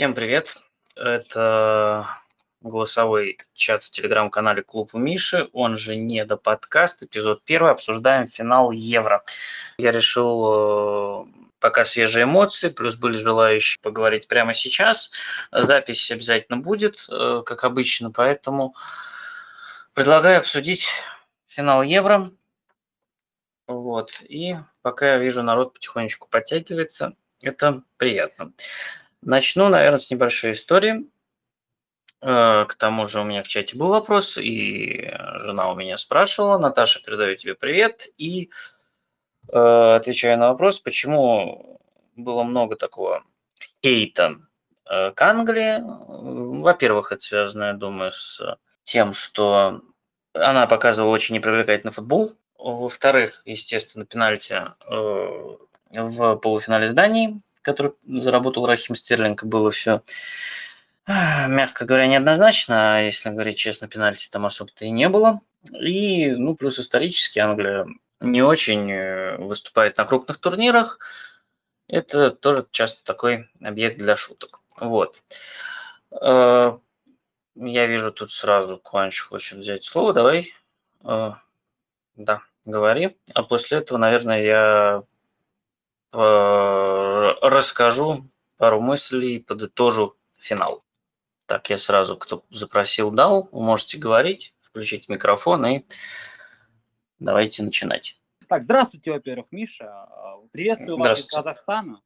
Всем привет! Это голосовой чат в телеграм-канале Клуб у Миши, он же не до подкаст, эпизод первый, обсуждаем финал Евро. Я решил э, пока свежие эмоции, плюс были желающие поговорить прямо сейчас. Запись обязательно будет, э, как обычно, поэтому предлагаю обсудить финал Евро. Вот. И пока я вижу, народ потихонечку подтягивается, это приятно. Начну, наверное, с небольшой истории. Э, к тому же у меня в чате был вопрос, и жена у меня спрашивала, Наташа, передаю тебе привет, и э, отвечаю на вопрос, почему было много такого хейта э, к Англии. Во-первых, это связано, я думаю, с тем, что она показывала очень непривлекательный футбол. Во-вторых, естественно, пенальти в полуфинале с Данией, который заработал Рахим Стерлинг, было все, мягко говоря, неоднозначно, а если говорить честно, пенальти там особо-то и не было. И, ну, плюс исторически Англия не очень э, выступает на крупных турнирах. Это тоже часто такой объект для шуток. Вот. Э, я вижу тут сразу Куанч хочет взять слово. Давай. Э, да, говори. А после этого, наверное, я расскажу пару мыслей, подытожу финал. Так, я сразу, кто запросил, дал. Вы можете говорить, включить микрофон и давайте начинать. Так, здравствуйте, во-первых, Миша. Приветствую вас из Казахстана.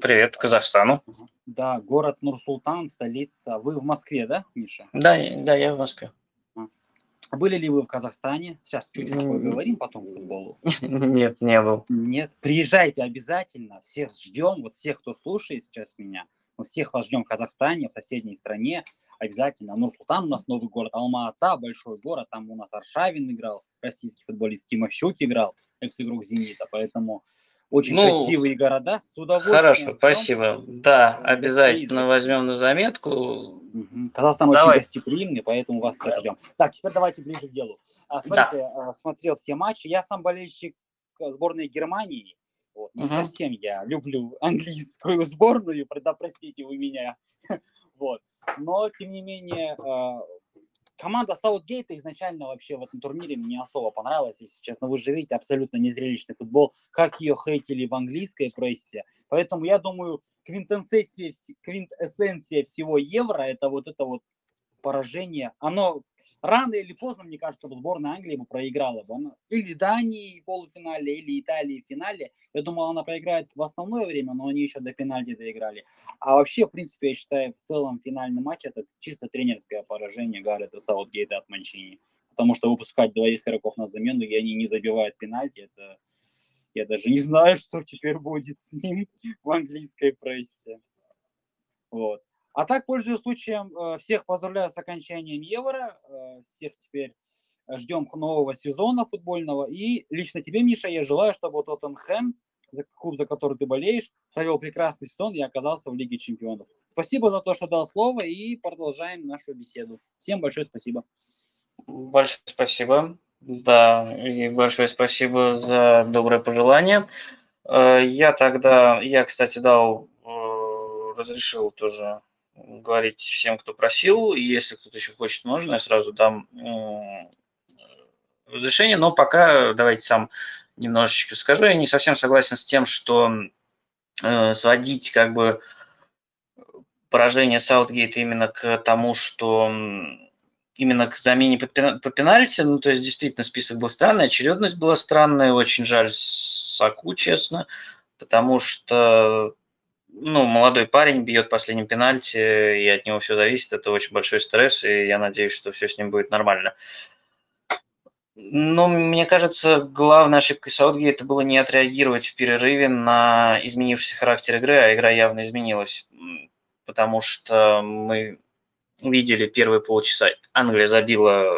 Привет, Казахстану. Да, город Нур-Султан, столица. Вы в Москве, да, Миша? Да, да, я в Москве. Были ли вы в Казахстане? Сейчас чуть-чуть поговорим потом к футболу. Нет, не был. Нет, приезжайте обязательно. Всех ждем. Вот всех, кто слушает сейчас меня, мы всех вас ждем в Казахстане, в соседней стране. Обязательно. Нур-Султан у нас новый город, Алма-Ата, большой город. Там у нас Аршавин играл, российский футболист, Тима Щук играл, экс-игрок «Зенита». Поэтому очень ну, красивые города. С удовольствием. Хорошо, спасибо. Да, обязательно возьмем на заметку. Угу. Казахстан Давай. очень гостеприимный, поэтому вас да. ждем. Так, теперь давайте ближе к делу. А, смотрите, да. Смотрел все матчи. Я сам болельщик сборной Германии. Вот. Не угу. совсем я люблю английскую сборную, да простите вы меня. вот. Но, тем не менее, а, команда Саутгейта изначально вообще в этом турнире мне особо понравилась, если честно. Вы же видите абсолютно незрелищный футбол, как ее хейтили в английской прессе. Поэтому я думаю, квинтэссенция, квинтэссенция всего Евро это вот это вот поражение. Оно рано или поздно, мне кажется, бы сборная Англии бы проиграла бы. Она, или Дании в полуфинале, или Италии в финале. Я думал, она проиграет в основное время, но они еще до пенальти доиграли. А вообще, в принципе, я считаю, в целом финальный матч это чисто тренерское поражение Гаррета Саутгейта от Манчини. Потому что выпускать двоих игроков на замену, и они не забивают пенальти, это я даже не знаю, что теперь будет с ним в английской прессе. Вот. А так, пользуясь случаем, э, всех поздравляю с окончанием Евро. Э, всех теперь ждем нового сезона футбольного. И лично тебе, Миша, я желаю, чтобы Тоттенхэм, клуб, за который ты болеешь, провел прекрасный сезон и оказался в Лиге Чемпионов. Спасибо за то, что дал слово, и продолжаем нашу беседу. Всем большое спасибо. Большое спасибо. Да, и большое спасибо за доброе пожелание. Э, я тогда, я, кстати, дал, разрешил тоже говорить всем, кто просил. И если кто-то еще хочет, можно, я сразу дам разрешение. Но пока давайте сам немножечко скажу. Я не совсем согласен с тем, что э, сводить как бы поражение Саутгейта именно к тому, что именно к замене по, по пенальти. Ну, то есть, действительно, список был странный, очередность была странная. Очень жаль Саку, честно, потому что ну, молодой парень бьет последним пенальти, и от него все зависит. Это очень большой стресс, и я надеюсь, что все с ним будет нормально. Но мне кажется, главной ошибкой Саутгейта было не отреагировать в перерыве на изменившийся характер игры, а игра явно изменилась. Потому что мы видели первые полчаса. Англия забила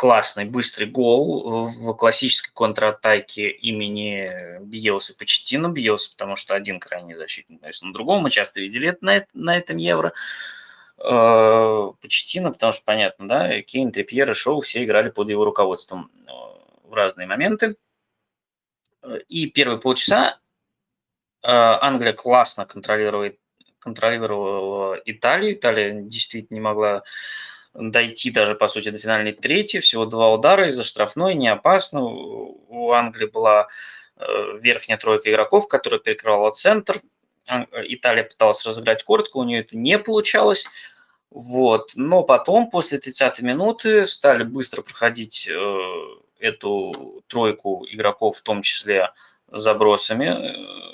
классный, быстрый гол в классической контратаке имени Биелса Почтина. Биелса, потому что один крайний защитник, то на другом. Мы часто видели это на, на этом Евро. Э, Почтина, потому что, понятно, да, Кейн, Трипьер и Шоу все играли под его руководством э, в разные моменты. И первые полчаса э, Англия классно контролирует контролировала Италию. Италия действительно не могла дойти даже, по сути, до финальной трети. Всего два удара из-за штрафной, не опасно. У Англии была э, верхняя тройка игроков, которая перекрывала центр. Италия пыталась разыграть коротко, у нее это не получалось. Вот. Но потом, после 30 минуты, стали быстро проходить э, эту тройку игроков, в том числе забросами. Э,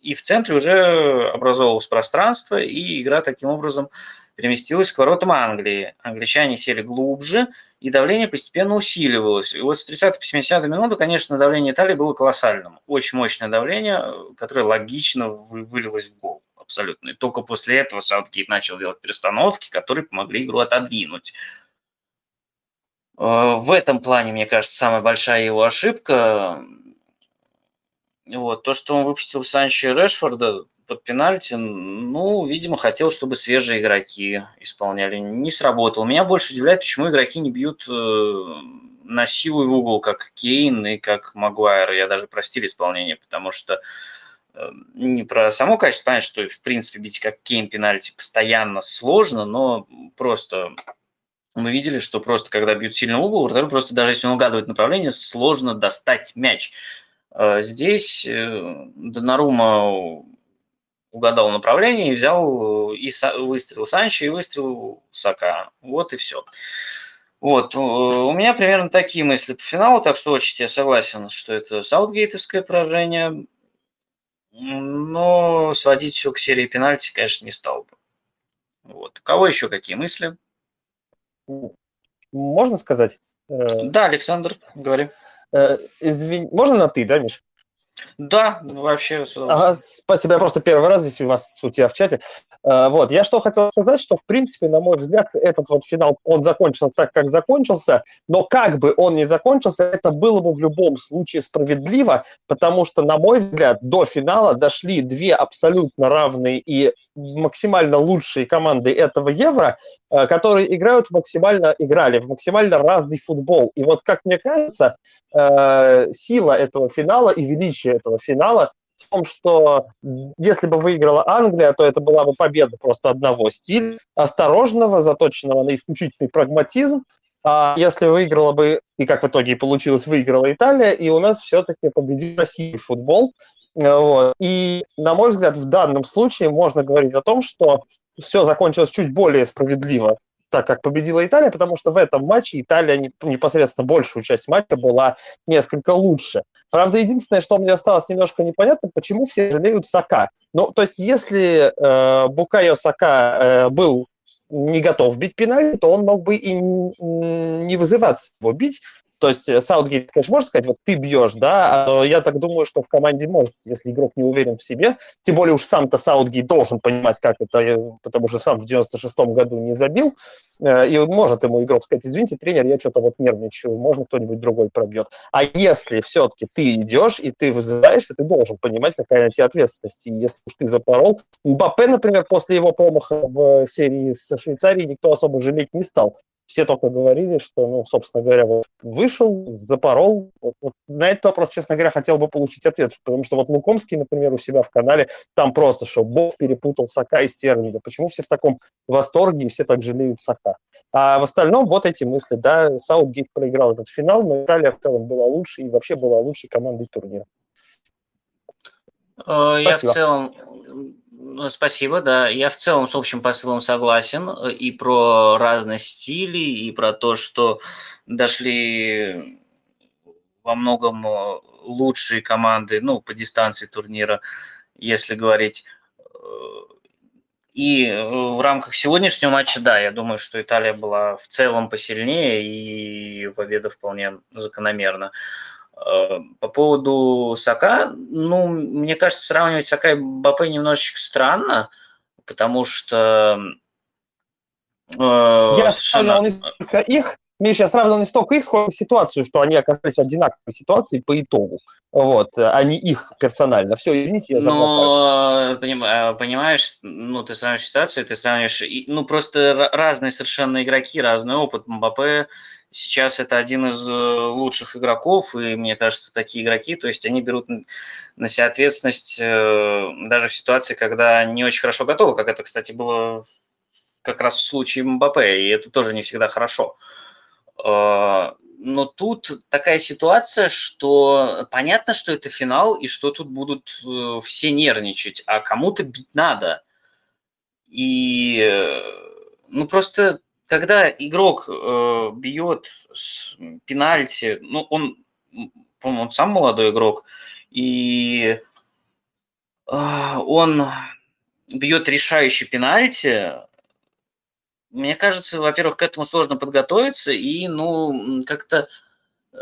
и в центре уже образовалось пространство, и игра таким образом переместилась к воротам Англии. Англичане сели глубже, и давление постепенно усиливалось. И вот с 30 по 70 минуту, конечно, давление Италии было колоссальным. Очень мощное давление, которое логично вылилось в гол абсолютно. И только после этого Саутгейт начал делать перестановки, которые помогли игру отодвинуть. Э, в этом плане, мне кажется, самая большая его ошибка. Вот, то, что он выпустил Санчо и Решфорда под пенальти, ну, видимо, хотел, чтобы свежие игроки исполняли. Не сработал. Меня больше удивляет, почему игроки не бьют э, на силу в угол, как Кейн и как Магуайр. Я даже простил исполнение, потому что э, не про само качество, понятно, что, в принципе, бить как Кейн пенальти постоянно сложно, но просто мы видели, что просто когда бьют сильно в угол, просто даже если он угадывает направление, сложно достать мяч. Э, здесь Донарума угадал направление и взял и выстрелил Санчо, и выстрелил Сака. Вот и все. Вот, у меня примерно такие мысли по финалу, так что очень я согласен, что это саутгейтовское поражение, но сводить все к серии пенальти, конечно, не стал бы. Вот. У кого еще какие мысли? Можно сказать? Э, да, Александр, говори. Э, извини, можно на ты, да, Миш? Да, вообще. Ага, спасибо, я просто первый раз здесь у вас у тебя в чате. А, вот, я что хотел сказать, что, в принципе, на мой взгляд, этот вот финал, он закончился так, как закончился, но как бы он ни закончился, это было бы в любом случае справедливо, потому что, на мой взгляд, до финала дошли две абсолютно равные и максимально лучшие команды этого Евро, а, которые играют в максимально, играли в максимально разный футбол. И вот, как мне кажется, а, сила этого финала и величие этого финала в том, что если бы выиграла Англия, то это была бы победа просто одного стиля, осторожного, заточенного на исключительный прагматизм. А если выиграла бы, и как в итоге получилось, выиграла Италия, и у нас все-таки победил Россия футбол. Вот. И, на мой взгляд, в данном случае можно говорить о том, что все закончилось чуть более справедливо, так как победила Италия, потому что в этом матче Италия непосредственно большую часть матча была несколько лучше. Правда, единственное, что мне осталось немножко непонятно, почему все жалеют Сака. Ну, то есть, если э, Букайо Сака э, был не готов бить пенальти, то он мог бы и не вызываться его бить, то есть э, Саутгейт, конечно, может сказать, вот ты бьешь, да, но я так думаю, что в команде может, если игрок не уверен в себе, тем более уж сам-то Саутгейт должен понимать, как это, э, потому что сам в 96-м году не забил, э, и может ему игрок сказать, извините, тренер, я что-то вот нервничаю, можно кто-нибудь другой пробьет. А если все-таки ты идешь и ты вызываешься, ты должен понимать, какая на тебе ответственность. И если уж ты запорол, Мбаппе, например, после его промаха в серии с Швейцарией никто особо жалеть не стал все только говорили, что, ну, собственно говоря, вот вышел, запорол. Вот, вот на этот вопрос, честно говоря, хотел бы получить ответ, потому что вот Лукомский, например, у себя в канале, там просто, что Бог перепутал Сака и Стерлинга. Почему все в таком восторге и все так жалеют Сака? А в остальном вот эти мысли, да, Саутгейт проиграл этот финал, но Италия в целом была лучше и вообще была лучшей командой турнира. Э, я в целом спасибо, да. Я в целом с общим посылом согласен э, и про разность стилей, и про то, что дошли во многом э, лучшие команды, ну, по дистанции турнира, если говорить. Э, и в рамках сегодняшнего матча, да, я думаю, что Италия была в целом посильнее, и победа вполне закономерна. Э, по поводу Сака, ну, мне кажется, сравнивать Сака и Бапе немножечко странно, потому что... Э, я совершенно... сравнивал не их, Миш, я сравнивал не столько их, сколько ситуацию, что они оказались в одинаковой ситуации по итогу. Вот, а не их персонально. Все, извините, я забыл. Но, понимаешь, ну, ты сравниваешь ситуацию, ты сравниваешь, ну, просто разные совершенно игроки, разный опыт. Мбаппе сейчас это один из э, лучших игроков, и мне кажется, такие игроки, то есть они берут на себя ответственность э, даже в ситуации, когда не очень хорошо готовы, как это, кстати, было как раз в случае Мбаппе, и это тоже не всегда хорошо. Э, но тут такая ситуация, что понятно, что это финал, и что тут будут все нервничать, а кому-то бить надо. И ну просто когда игрок э, бьет с пенальти, ну, он, по-моему, он сам молодой игрок, и э, он бьет решающий пенальти, мне кажется, во-первых, к этому сложно подготовиться, и, ну, как-то, э,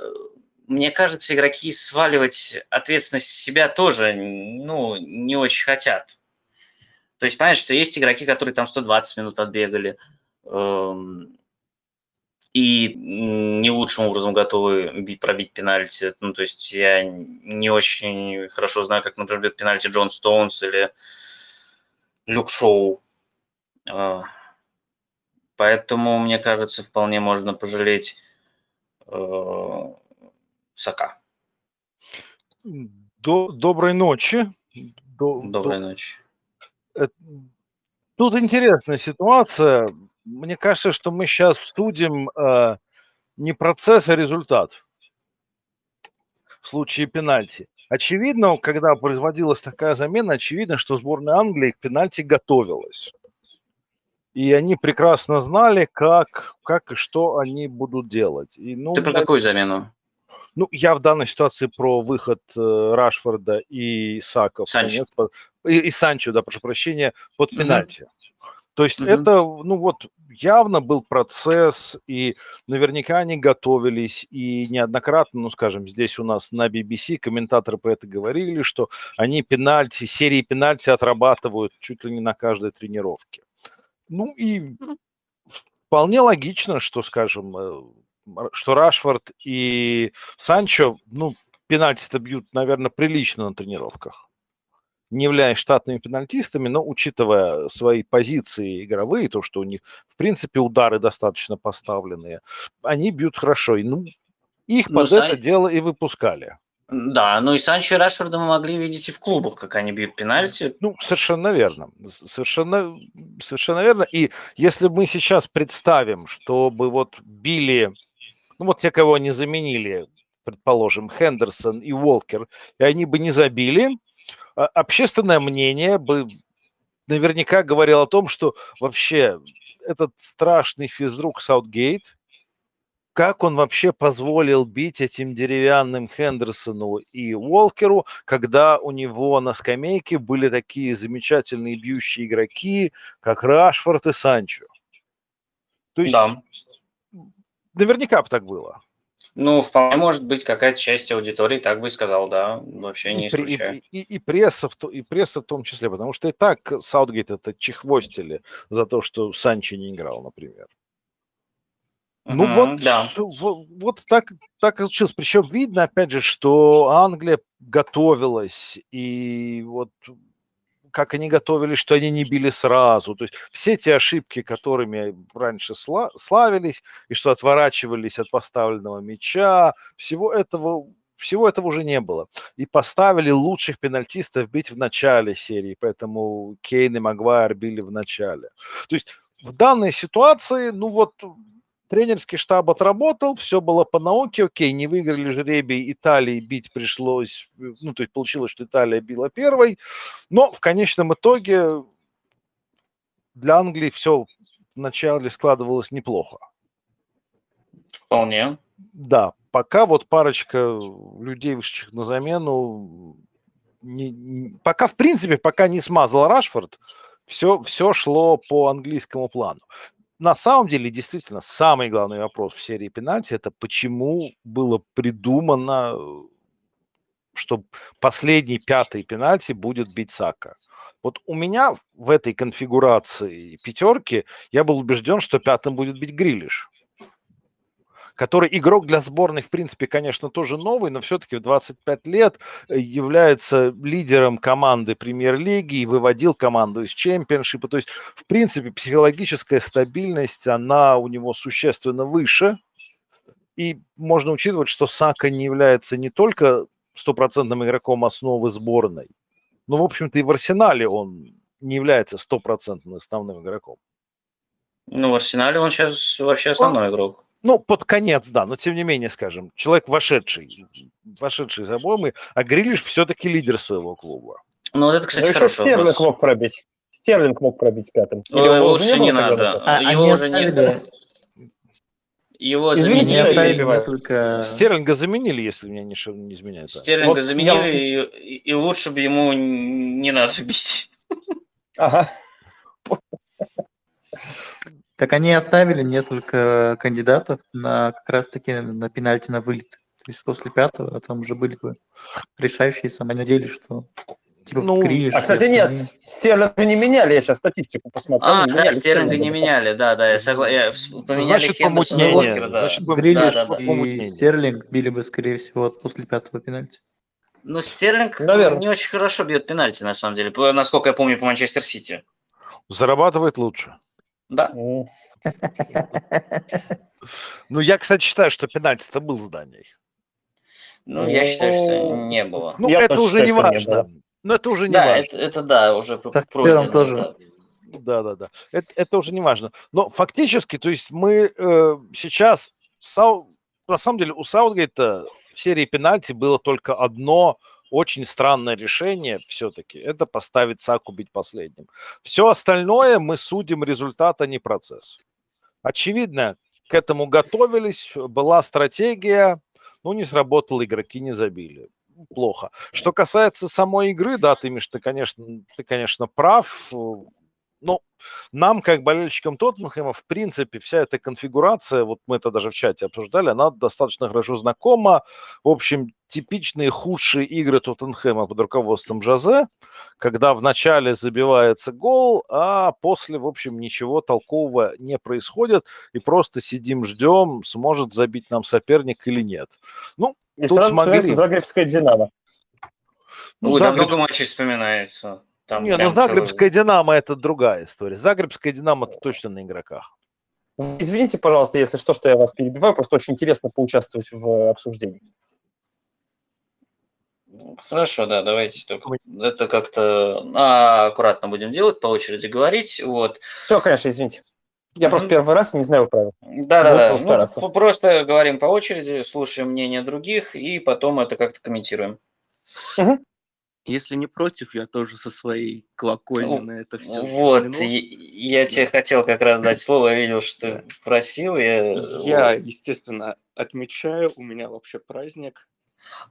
мне кажется, игроки сваливать ответственность с себя тоже, ну, не очень хотят. То есть, понимаешь, что есть игроки, которые там 120 минут отбегали, Эм, и не лучшим образом готовы бить, пробить пенальти. Ну, то есть я не очень хорошо знаю, как, например, бьет пенальти Джон Стоунс или Люк Шоу. Э, поэтому, мне кажется, вполне можно пожалеть э, Сака. До, доброй ночи. До, доброй до... ночи. Э, тут интересная ситуация мне кажется, что мы сейчас судим э, не процесс, а результат в случае пенальти. Очевидно, когда производилась такая замена, очевидно, что сборная Англии к пенальти готовилась. И они прекрасно знали, как, как и что они будут делать. И, ну, Ты про какую замену? Ну, я в данной ситуации про выход э, Рашфорда и Сака. Санчо. И, и Санчо, да, прошу прощения, под пенальти. Угу. То есть mm-hmm. это, ну вот, явно был процесс, и наверняка они готовились, и неоднократно, ну, скажем, здесь у нас на BBC комментаторы по это говорили, что они пенальти, серии пенальти отрабатывают чуть ли не на каждой тренировке. Ну и вполне логично, что, скажем, э, что Рашфорд и Санчо, ну, пенальти-то бьют, наверное, прилично на тренировках не являясь штатными пенальтистами, но учитывая свои позиции игровые, то, что у них, в принципе, удары достаточно поставленные, они бьют хорошо. И, ну, их ну, под Сан... это дело и выпускали. Да, ну и Санчо и Рашфорда мы могли видеть и в клубах, как они бьют пенальти. Ну, совершенно верно. Совершенно, совершенно верно. И если мы сейчас представим, чтобы вот били, ну вот те, кого они заменили, предположим, Хендерсон и Уолкер, и они бы не забили, общественное мнение бы наверняка говорило о том, что вообще этот страшный физрук Саутгейт, как он вообще позволил бить этим деревянным Хендерсону и Уолкеру, когда у него на скамейке были такие замечательные бьющие игроки, как Рашфорд и Санчо. То есть да. наверняка бы так было. Ну, вполне может быть, какая-то часть аудитории так бы и сказал, да, вообще не и, исключаю. И, и, и, пресса в, и пресса в том числе, потому что и так Саутгейт это чехвостили за то, что Санчи не играл, например. Ну uh вот, да. вот, вот так, так и случилось. Причем видно, опять же, что Англия готовилась, и вот как они готовились, что они не били сразу. То есть все те ошибки, которыми раньше сла- славились, и что отворачивались от поставленного мяча, всего этого всего этого уже не было. И поставили лучших пенальтистов бить в начале серии, поэтому Кейн и Магуайр били в начале. То есть в данной ситуации, ну вот Тренерский штаб отработал, все было по науке, окей, не выиграли жребий, Италии бить пришлось, ну, то есть получилось, что Италия била первой, но в конечном итоге для Англии все вначале складывалось неплохо. Вполне. Да, пока вот парочка людей, вышедших на замену, не, не, пока, в принципе, пока не смазал Рашфорд, все, все шло по английскому плану на самом деле, действительно, самый главный вопрос в серии пенальти – это почему было придумано, что последний пятый пенальти будет бить Сака. Вот у меня в этой конфигурации пятерки я был убежден, что пятым будет бить Грилиш который игрок для сборной, в принципе, конечно, тоже новый, но все-таки в 25 лет э, является лидером команды премьер-лиги и выводил команду из чемпионшипа. То есть, в принципе, психологическая стабильность, она у него существенно выше. И можно учитывать, что Сака не является не только стопроцентным игроком основы сборной, но, в общем-то, и в арсенале он не является стопроцентным основным игроком. Ну, в арсенале он сейчас вообще основной он, игрок. Ну, под конец, да, но тем не менее, скажем, человек вошедший, вошедший за обоймы, а Грилиш все-таки лидер своего клуба. Ну, вот это, кстати, ну, еще Стерлинг вопрос. мог пробить. Стерлинг мог пробить пятым. Или Ой, лучше не, не надо. А, его уже не... Его Извините, заменили. Несколько... Стерлинга заменили, если меня не, не изменяет. Стерлинга вот заменили, я... и, и лучше бы ему не надо бить. Ага. Так они оставили несколько кандидатов на как раз-таки на пенальти на вылет. То есть после пятого а там уже были бы решающие, сами надеялись, что типа ну, Криш, а, кстати, нет, они... Стерлинга не меняли, я сейчас статистику посмотрел. А, да, Стерлинга не меняли, да, да, я согласен. Поменяли Значит, помутнение. Уокера, да. Значит, Грилиш да, да, да. и Стерлинг били бы, скорее всего, после пятого пенальти. Ну, Стерлинг Наверное. не очень хорошо бьет пенальти, на самом деле, насколько я помню, по Манчестер Сити. Зарабатывает лучше. Да. Ну, я, кстати, считаю, что пенальти-то был зданий. Ну, я считаю, что не было. Ну, это уже не важно. Но это уже не да, важно. Это, это да, уже пройдено. тоже. Да, да, да. Это, это уже не важно. Но фактически, то есть мы э, сейчас, Сау, на самом деле, у Саутгейта в серии пенальти было только одно очень странное решение все-таки. Это поставить Саку бить последним. Все остальное мы судим результат, а не процесс. Очевидно, к этому готовились, была стратегия, ну, не сработало, игроки не забили. Плохо. Что касается самой игры, да, ты, Миш, ты, конечно, ты, конечно, прав. Ну, нам, как болельщикам Тоттенхэма, в принципе, вся эта конфигурация, вот мы это даже в чате обсуждали, она достаточно хорошо знакома. В общем, типичные худшие игры Тоттенхэма под руководством Жозе, когда в начале забивается гол, а после, в общем, ничего толкового не происходит, и просто сидим, ждем, сможет забить нам соперник или нет. Ну, и тут смогли... Загребская «Динамо». Ну, Ой, Загреб... много матчей вспоминается. Там Не, ну Загребская целый... Динамо это другая история. Загребская Динамо это точно на игроках. Извините, пожалуйста, если что, что я вас перебиваю, просто очень интересно поучаствовать в обсуждении. Хорошо, да, давайте только это как-то а, аккуратно будем делать, по очереди говорить. Вот. Все, конечно, извините. Я mm-hmm. просто первый раз не знаю правил. Да, да, да. Ну, просто говорим по очереди, слушаем мнение других и потом это как-то комментируем. Угу. Если не против, я тоже со своей колокольни ну, на это все. Вот, я, я тебе хотел как раз дать слово, я видел, что просил. Я, я естественно, отмечаю, у меня вообще праздник.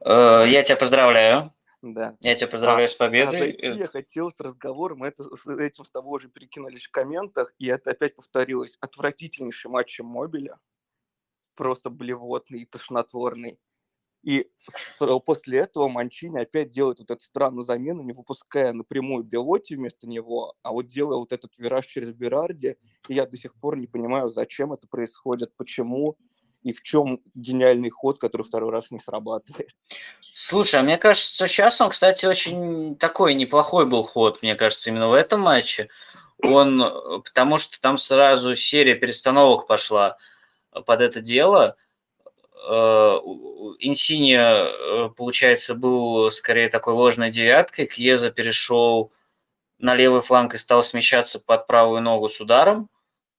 Э, я тебя поздравляю. Да. Я тебя поздравляю а, с победой. Зайти я хотел с разговором, это, с этим с тобой уже перекинулись в комментах, и это опять повторилось. Отвратительнейший матч Мобиля, просто блевотный и тошнотворный. И после этого Манчини опять делает вот эту странную замену, не выпуская напрямую Белоти вместо него, а вот делая вот этот вираж через Берарди. И я до сих пор не понимаю, зачем это происходит, почему и в чем гениальный ход, который второй раз не срабатывает. Слушай, а мне кажется, сейчас он, кстати, очень такой неплохой был ход, мне кажется, именно в этом матче. Он, потому что там сразу серия перестановок пошла под это дело – Э, Инсиния, э, получается, был скорее такой ложной девяткой. Кьеза перешел на левый фланг и стал смещаться под правую ногу с ударом.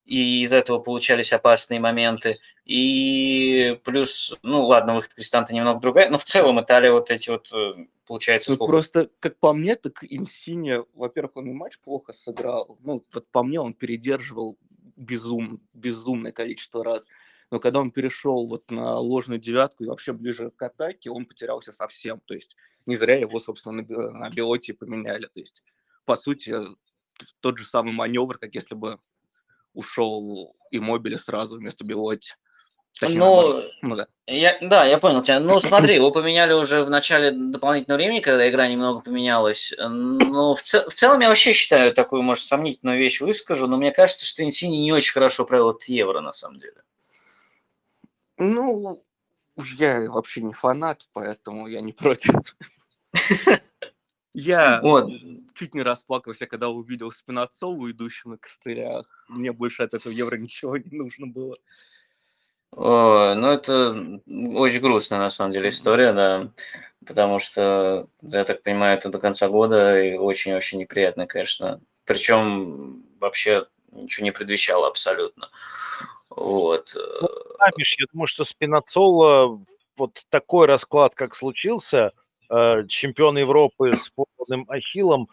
И из этого получались опасные моменты. И плюс, ну ладно, выход Кристанта немного другая, но в целом Италия вот эти вот, э, получается, ну, сколько? Просто, как по мне, так Инсиния, во-первых, он и матч плохо сыграл. Ну, вот по мне он передерживал безум, безумное количество раз но когда он перешел вот на ложную девятку и вообще ближе к атаке, он потерялся совсем. То есть не зря его, собственно, на, на Белоте поменяли. То есть, по сути, тот же самый маневр, как если бы ушел Иммобили сразу вместо Белоти. ну, ну да. Я, да, я понял тебя. Ну, смотри, его поменяли уже в начале дополнительного времени, когда игра немного поменялась. Ну, в, цел, в целом я вообще считаю такую, может, сомнительную вещь выскажу, но мне кажется, что Инсини не очень хорошо провел этот Евро, на самом деле. Ну, уж я вообще не фанат, поэтому я не против. Я вот. чуть не расплакался, когда увидел Спинацову, идущего на костылях. Мне больше от этого евро ничего не нужно было. О, ну, это очень грустная, на самом деле, история, да, потому что, я так понимаю, это до конца года и очень-очень неприятно, конечно. Причем вообще ничего не предвещало абсолютно. Вот. Ну, да, Миш, я думаю, что Спинацола, вот такой расклад, как случился, э, чемпион Европы с полным ахиллом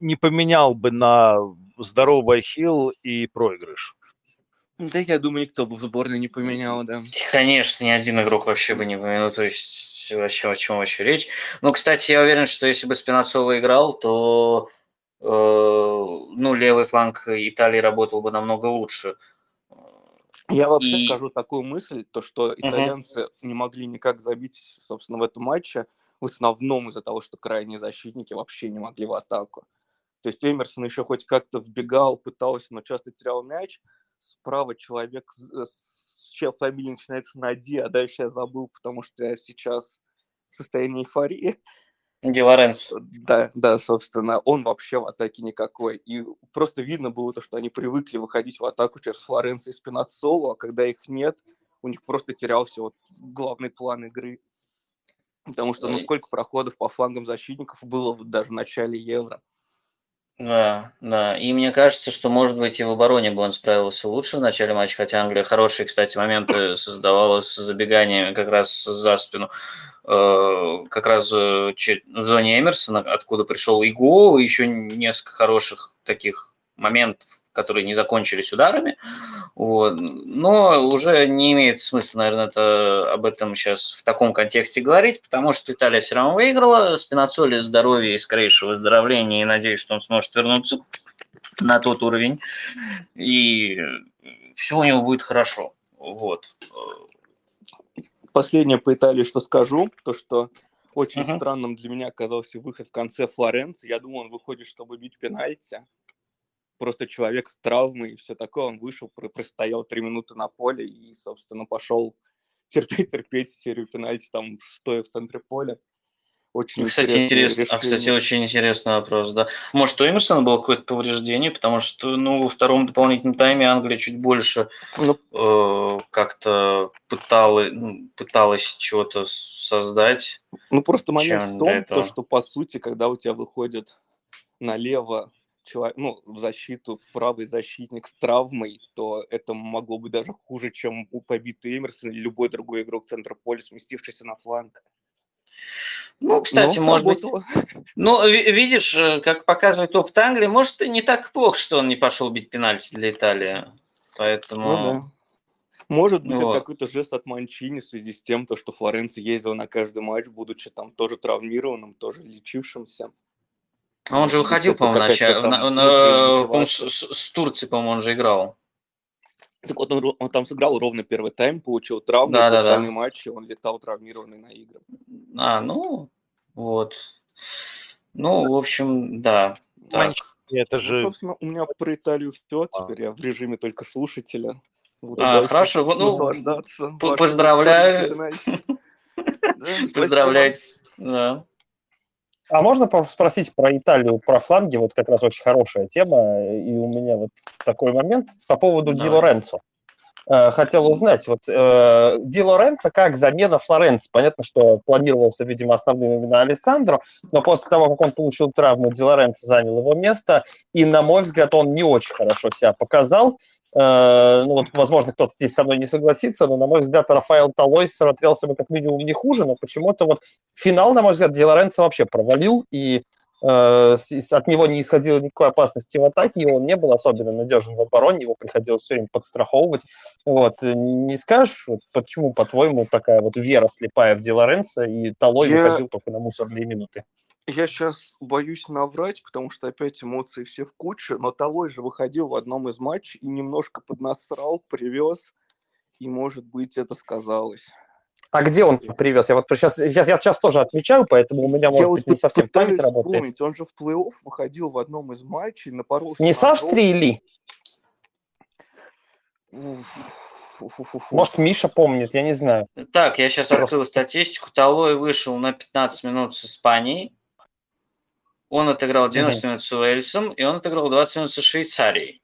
не поменял бы на здоровый ахилл и проигрыш. Да, я думаю, никто бы в сборной не поменял, да. Конечно, ни один игрок вообще бы не поменял. То есть, вообще, о чем вообще речь. Ну, кстати, я уверен, что если бы Спинацова играл, то э, ну, левый фланг Италии работал бы намного лучше. Я вообще и... скажу такую мысль, то что итальянцы uh-huh. не могли никак забить, собственно, в этом матче, в основном из-за того, что крайние защитники вообще не могли в атаку. То есть Эмерсон еще хоть как-то вбегал, пытался, но часто терял мяч – справа человек, э, чья фамилия начинается на Ди, а дальше я забыл, потому что я сейчас в состоянии эйфории. Ди Лоренц. Да, да, собственно, он вообще в атаке никакой. И просто видно было то, что они привыкли выходить в атаку через Флоренци и Спинацолу, а когда их нет, у них просто терялся вот главный план игры. Потому что, ну, сколько проходов по флангам защитников было даже в начале Евро. Да, да. И мне кажется, что, может быть, и в обороне бы он справился лучше в начале матча, хотя Англия хорошие, кстати, моменты создавала с забеганиями как раз за спину. Э, как раз в зоне Эмерсона, откуда пришел и гол, и еще несколько хороших таких моментов которые не закончились ударами. Вот. Но уже не имеет смысла, наверное, это, об этом сейчас в таком контексте говорить, потому что Италия все равно выиграла. Спинацоли здоровья и скорейшего выздоровления, и надеюсь, что он сможет вернуться на тот уровень, и все у него будет хорошо. Вот. Последнее по Италии, что скажу, то что очень uh-huh. странным для меня оказался выход в конце Флоренции. Я думал, он выходит, чтобы бить пенальти просто человек с травмой и все такое, он вышел, простоял три минуты на поле и, собственно, пошел терпеть, терпеть серию пенальти, там, стоя в центре поля. Очень кстати, интересно. А, кстати, очень интересный вопрос, да. Может, у Эмерсона было какое-то повреждение, потому что, ну, во втором дополнительном тайме Англия чуть больше ну, э, как-то пыталась, ну, пыталась чего-то создать. Ну, просто момент в том, то, что, по сути, когда у тебя выходит налево человек, ну, в защиту правый защитник с травмой, то это могло быть даже хуже, чем у побитый Эмерсон или любой другой игрок центра поля, сместившийся на фланг. Ну, кстати, Но может быть... Ну, видишь, э, как показывает опыт Англии, может, и не так плохо, что он не пошел бить пенальти для Италии. Поэтому... Ну, да. Может быть, вот. это какой-то жест от Манчини в связи с тем, то, что Флоренци ездил на каждый матч, будучи там тоже травмированным, тоже лечившимся. А он же выходил, по-моему, на, на, на, по с, с, с Турции, по-моему, он же играл. Так вот, он, он там сыграл ровно первый тайм, получил травму, да, да, да. матче он летал травмированный на игры. А, ну, вот. Ну, в общем, да. Так. Это же... Ну, собственно, у меня про Италию все, а. теперь я в режиме только слушателя. Буду а, хорошо, ну, поздравляю. Поздравляйте, да. А можно спросить про Италию, про фланги? Вот как раз очень хорошая тема. И у меня вот такой момент по поводу да. Ди Лоренцо. Э, хотел узнать, вот э, Ди Лоренцо как замена Флоренции. Понятно, что планировался, видимо, основным именно Александро, но после того, как он получил травму, Ди Лоренцо занял его место, и, на мой взгляд, он не очень хорошо себя показал. Э, ну вот, возможно, кто-то здесь со мной не согласится, но, на мой взгляд, Рафаэл Талой смотрелся бы как минимум не хуже, но почему-то вот финал, на мой взгляд, Ди Лоренцо вообще провалил, и э, от него не исходило никакой опасности в атаке, и он не был особенно надежен в обороне, его приходилось все время подстраховывать. Вот. Не скажешь, вот, почему, по-твоему, такая вот вера слепая в Ди Лоренцо, и Талой Я... выходил только на мусорные минуты? Я сейчас боюсь наврать, потому что опять эмоции все в куче, но Талой же выходил в одном из матчей и немножко поднасрал, привез, и, может быть, это сказалось. А где он привез? Я вот сейчас, сейчас, я сейчас тоже отмечаю, поэтому у меня, может я быть, вот не совсем память работает. Помнить. Он же в плей-офф выходил в одном из матчей, напоролся Не на с Австрии ли? Может, Миша помнит, я не знаю. Так, я сейчас открыл статистику. Талой вышел на 15 минут с Испанией. Он отыграл 90 минут с Уэльсом, и он отыграл 20 минут с Швейцарией.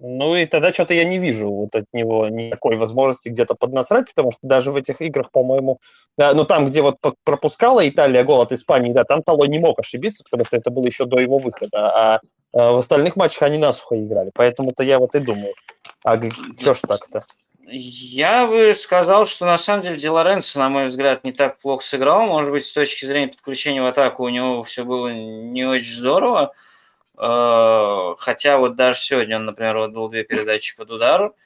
Ну и тогда что-то я не вижу вот от него никакой возможности где-то поднасрать, потому что даже в этих играх, по-моему, ну там, где вот пропускала Италия гол от Испании, да, там Тало не мог ошибиться, потому что это было еще до его выхода, а, а в остальных матчах они насухо играли. Поэтому-то я вот и думаю, а что ж так-то? Я бы сказал, что на самом деле Ди Лоренцо, на мой взгляд, не так плохо сыграл. Может быть, с точки зрения подключения в атаку у него все было не очень здорово. Э, хотя вот даже сегодня он, например, отдал две передачи под удару.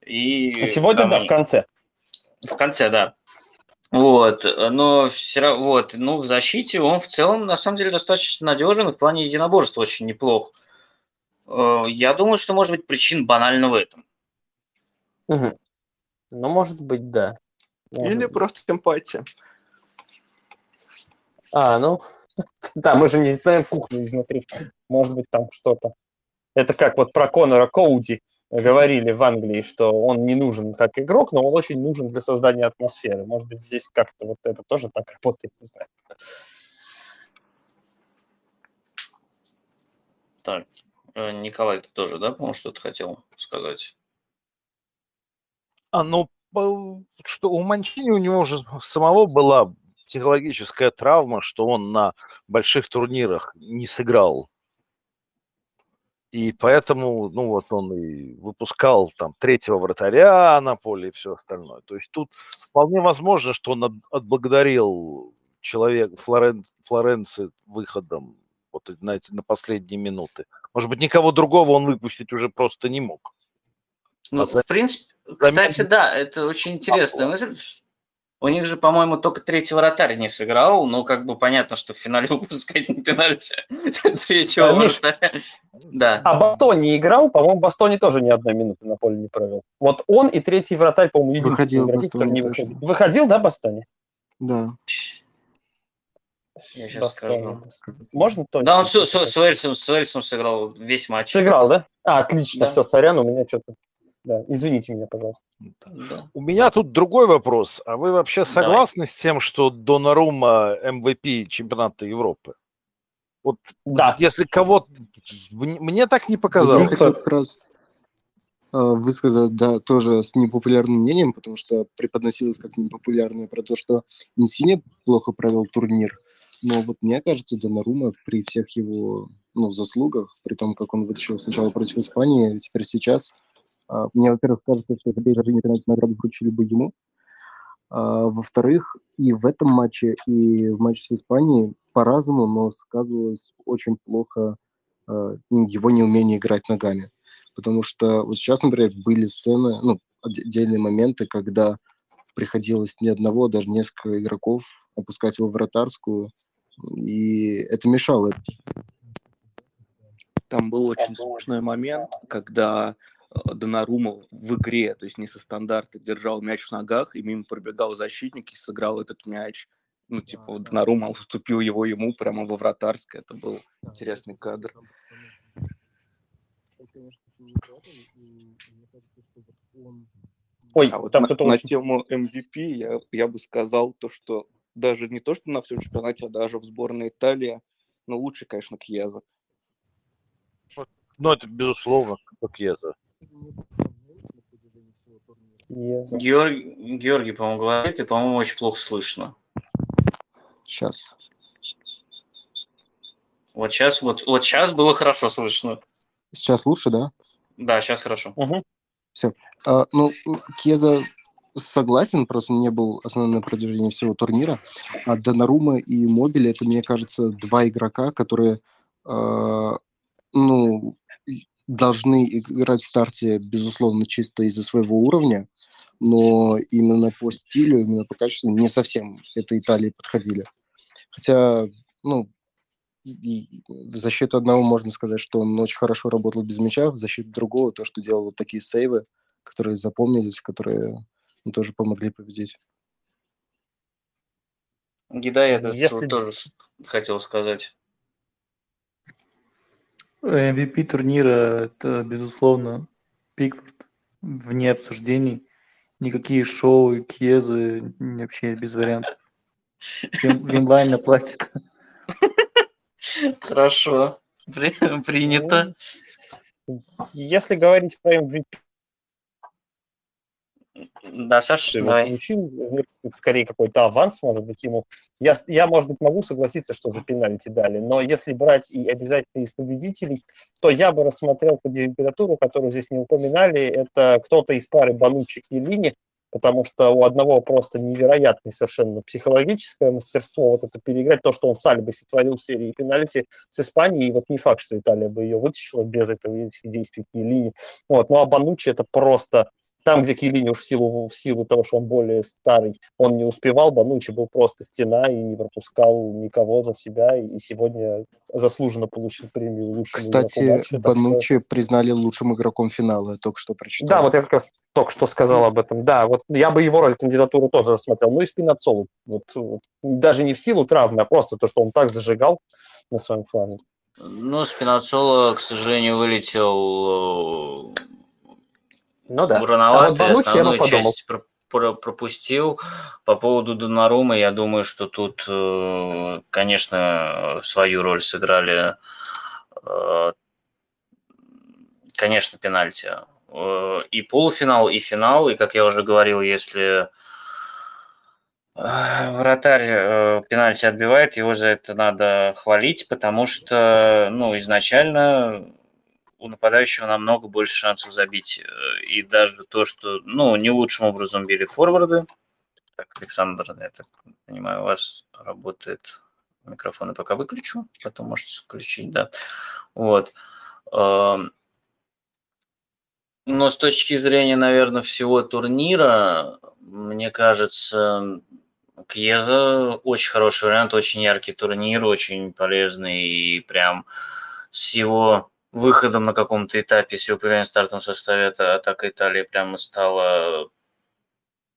И а сегодня, там, да, в конце. В конце, да. Вот, но все равно, вот, ну, в защите он в целом, на самом деле, достаточно надежен, и в плане единоборства очень неплох. Э, я думаю, что, может быть, причин банально в этом. Угу. Ну, может быть, да. Может Или быть. просто симпатия. А, ну, да, мы же не знаем кухню изнутри. Может быть, там что-то. Это как вот про Конора Коуди говорили в Англии, что он не нужен как игрок, но он очень нужен для создания атмосферы. Может быть, здесь как-то вот это тоже так работает, не знаю. Так, э, Николай, ты тоже, да, по-моему, что-то хотел сказать? А, ну, что у Манчини у него уже самого была психологическая травма, что он на больших турнирах не сыграл. И поэтому, ну вот он и выпускал там третьего вратаря на поле и все остальное. То есть тут вполне возможно, что он отблагодарил человек Флорен, Флоренции выходом вот на, эти, на последние минуты. Может быть, никого другого он выпустить уже просто не мог. Ну, а в принципе, кстати, да, это очень интересная мысль. У них же, по-моему, только третий вратарь не сыграл, но как бы понятно, что в финале выпускать на пенальти третьего а, вратаря. Да. А Бастони играл, по-моему, Бастони тоже ни одной минуты на поле не провел. Вот он и третий вратарь, по-моему, единственный игроки, который не выходил. Выходил, да, Бастони? Да. Я сейчас скажу. Можно точно? Да, он с, с, с, Уэльсом, с Уэльсом сыграл весь матч. Сыграл, да? А, отлично, да. все, сорян, у меня что-то да, извините меня, пожалуйста. Да. У меня тут другой вопрос. А вы вообще согласны Давай. с тем, что Донарума MVP чемпионата Европы? Вот да. если кого Мне так не показалось. Я хотел как раз а, высказать, да, тоже с непопулярным мнением, потому что преподносилось как непопулярное про то, что Инсине плохо провел турнир. Но вот мне кажется, Донарума при всех его ну, заслугах, при том, как он вытащил сначала против Испании, теперь сейчас – мне, во-первых, кажется, что забей Жоржини пенальти награду вручили бы ему. А, во-вторых, и в этом матче, и в матче с Испанией по-разному, но сказывалось очень плохо а, его неумение играть ногами. Потому что вот сейчас, например, были сцены, ну, отдельные моменты, когда приходилось не одного, даже несколько игроков опускать его в вратарскую, и это мешало. Там был очень смешной момент, когда Донарума в игре, то есть не со стандарта, держал мяч в ногах, и мимо пробегал защитник и сыграл этот мяч. Ну, типа, Донарума уступил его ему прямо во вратарское. Это был интересный кадр. Ой, а вот там на, на тему MVP я, я бы сказал то, что даже не то, что на всем чемпионате, а даже в сборной Италии, но лучше, конечно, Кьеза. Ну, это безусловно, Кьеза. Георгий, Георгий, по-моему, говорит, и, по-моему, очень плохо слышно. Сейчас. Вот сейчас, вот, вот сейчас было хорошо слышно. Сейчас лучше, да? Да, сейчас хорошо. Угу. Все. А, ну, Кеза согласен, просто не был основным на протяжении всего турнира. А Донарума и Мобили, это, мне кажется, два игрока, которые, э, ну, должны играть в старте, безусловно, чисто из-за своего уровня, но именно по стилю, именно по качеству не совсем это Италии подходили. Хотя, ну, в защиту одного можно сказать, что он очень хорошо работал без мяча, в защиту другого то, что делал вот такие сейвы, которые запомнились, которые ну, тоже помогли победить. Гидай, это Если... тоже хотел сказать. MVP турнира – это, безусловно, Пикфорд, вне обсуждений. Никакие шоу и кьезы вообще без вариантов. Winline платит. Хорошо, принято. Если говорить про MVP, да, Саша, давай. Получил, скорее какой-то аванс, может быть, ему. Я, я, может быть, могу согласиться, что за пенальти дали, но если брать и обязательно из победителей, то я бы рассмотрел кандидатуру, которую здесь не упоминали. Это кто-то из пары Бонуччи-Кьеллини, потому что у одного просто невероятное совершенно психологическое мастерство вот это переиграть, то, что он с Альбой сотворил в серии пенальти с Испанией, и вот не факт, что Италия бы ее вытащила без этого этих действий Киелини. Вот. Ну а Банучи это просто там, где Киелини уж в силу, в силу того, что он более старый, он не успевал, Банучи был просто стена и не пропускал никого за себя, и сегодня заслуженно получил премию лучшего Кстати, матча, Банучи что... признали лучшим игроком финала, я только что прочитал. Да, вот я как раз только что сказал об этом. Да, вот я бы его роль кандидатуру тоже рассмотрел. Ну и Спинацолу. Вот, вот, даже не в силу травмы, а просто то, что он так зажигал на своем фланге. Ну, Спинацоло, к сожалению, вылетел ну да. Рановато, а вот основную часть пропустил. По поводу Донарума, я думаю, что тут, э, конечно, свою роль сыграли, э, конечно, пенальти. Э, и полуфинал, и финал. И, как я уже говорил, если вратарь пенальти отбивает, его за это надо хвалить, потому что, ну, изначально у нападающего намного больше шансов забить. Э, и даже то, что, ну, не лучшим образом били форварды. Так, Александр, я так понимаю, у вас работает микрофон, и пока выключу, потом можете включить, да. Вот. Эм, но с точки зрения, наверное, всего турнира, мне кажется, Кьеза очень хороший вариант, очень яркий турнир, очень полезный и прям с его выходом на каком-то этапе, если управление в стартовом составе, это атака Италии прямо стала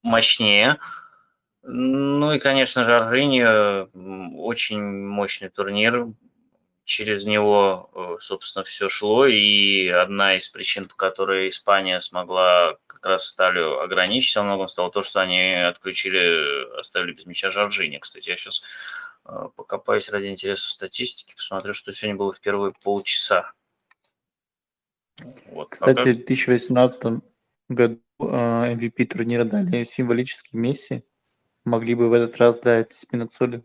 мощнее. Ну и, конечно же, Аржини очень мощный турнир. Через него, э, собственно, все шло. И одна из причин, по которой Испания смогла как раз Сталью ограничить во многом, стало то, что они отключили, оставили без мяча Жоржини. Кстати, я сейчас э, покопаюсь ради интереса статистики, посмотрю, что сегодня было в первые полчаса. Вот. Кстати, в 2018 году MVP а, турнира дали символический Месси. Могли бы в этот раз дать Спинацоли.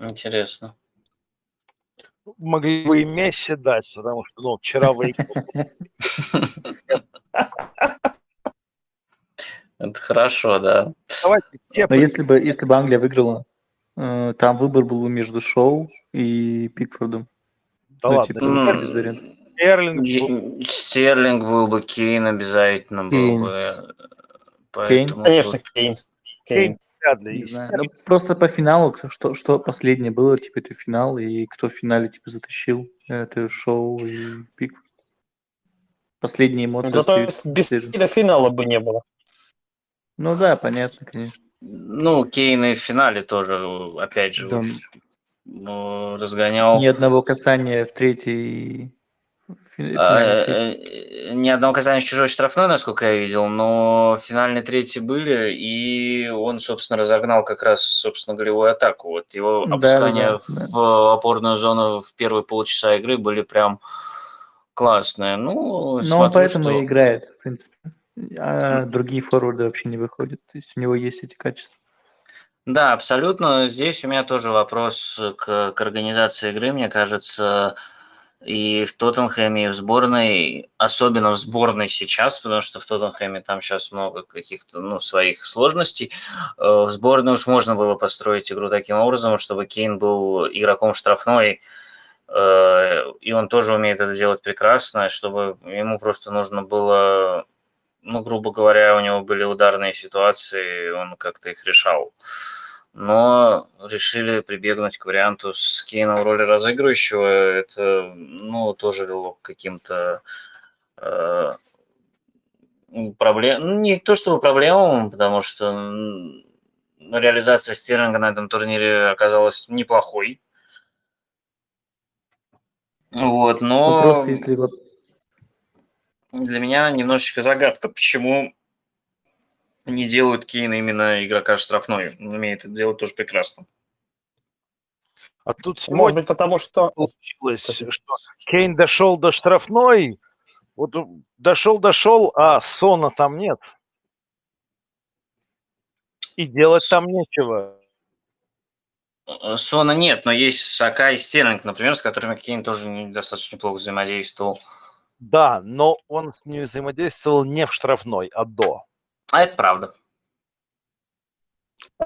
Интересно. Могли бы и Месси дать, потому что ну, вчера выиграл. Это хорошо, да. Давайте все. Но если бы, если бы Англия выиграла, э, там выбор был бы между Шоу и Пикфордом. Да ну, ладно, типа, ну, Стерлинг, Стерлинг был бы, Кейн обязательно Кейн. был бы. Поэтому Кейн? Конечно, Кейн. Кейн. Ну, просто по финалу, что, что последнее было, типа, это финал, и кто в финале, типа, затащил это шоу и пик. Последние эмоции. Зато без до финала бы не было. Ну да, понятно, конечно. Ну, Кейн и в финале тоже, опять же, да разгонял... Ни одного касания в третьей... А, э, ни одного касания в чужой штрафной, насколько я видел, но финальные третьи были, и он, собственно, разогнал как раз, собственно, голевую атаку. Вот его опускания да, да, в опорную зону в первые полчаса игры были прям классные. Ну, но смотрю, он поэтому что... и играет, в принципе. А другие форварды вообще не выходят. То есть у него есть эти качества. Да, абсолютно. Здесь у меня тоже вопрос к, к организации игры. Мне кажется, и в Тоттенхэме, и в сборной, особенно в сборной сейчас, потому что в Тоттенхэме там сейчас много каких-то ну, своих сложностей. Э, в сборной уж можно было построить игру таким образом, чтобы Кейн был игроком штрафной, э, и он тоже умеет это делать прекрасно, чтобы ему просто нужно было ну, грубо говоря, у него были ударные ситуации, он как-то их решал. Но решили прибегнуть к варианту с Кейном в роли разыгрывающего. Это, ну, тоже вело к каким-то э, проблем. Ну, не то чтобы проблемам, потому что реализация Стерлинга на этом турнире оказалась неплохой. Вот, но... Ну, просто если для меня немножечко загадка, почему не делают Кейна именно игрока штрафной. Он умеет это делать тоже прекрасно. А тут сегодня Может быть, потому что... Получилось, что Кейн дошел до штрафной, вот дошел-дошел, а Сона там нет. И делать там нечего. Э, Сона нет, но есть Сака и Стерлинг, например, с которыми Кейн тоже достаточно неплохо взаимодействовал. Да, но он с ними взаимодействовал не в штрафной, а до. А это правда.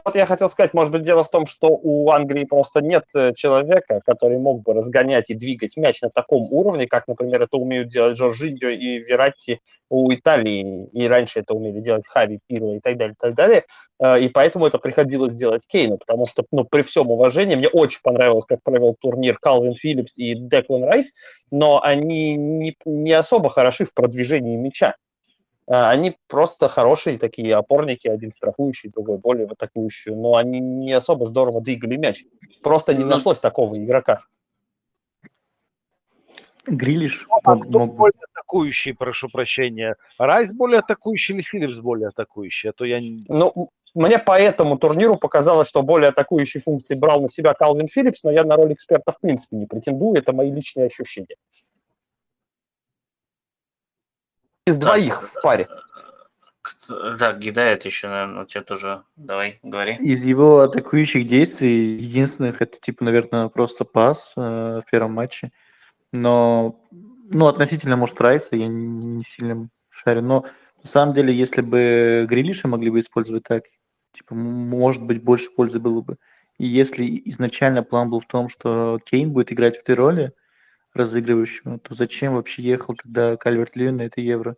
Вот я хотел сказать, может быть, дело в том, что у Англии просто нет э, человека, который мог бы разгонять и двигать мяч на таком уровне, как, например, это умеют делать Жоржиньо и Вератти у Италии, и раньше это умели делать Хави, Пирло и так далее, и так далее. Э, и поэтому это приходилось делать Кейну, потому что, ну, при всем уважении, мне очень понравилось, как провел турнир Калвин Филлипс и Деклан Райс, но они не, не особо хороши в продвижении мяча. А, они просто хорошие такие опорники, один страхующий, другой более в атакующую, но они не особо здорово двигали мяч. Просто не нашлось такого игрока. Грилиш ну, а кто мог... более атакующий, прошу прощения? Райс более атакующий или Филлипс более атакующий? А то я... Ну, мне по этому турниру показалось, что более атакующие функции брал на себя Калвин Филлипс, но я на роль эксперта в принципе не претендую, это мои личные ощущения. Из двоих в паре. Да, Гидает еще, наверное, у тебя тоже. Давай, говори. Из его атакующих действий, единственных, это, типа, наверное, просто пас э, в первом матче. Но, ну, относительно, может, Райса, я не, не сильно шарю. Но, на самом деле, если бы Грилиша могли бы использовать так, типа, может быть, больше пользы было бы. И если изначально план был в том, что Кейн будет играть в этой роли, разыгрывающего, то зачем вообще ехал тогда Кальверт Льюин на это евро?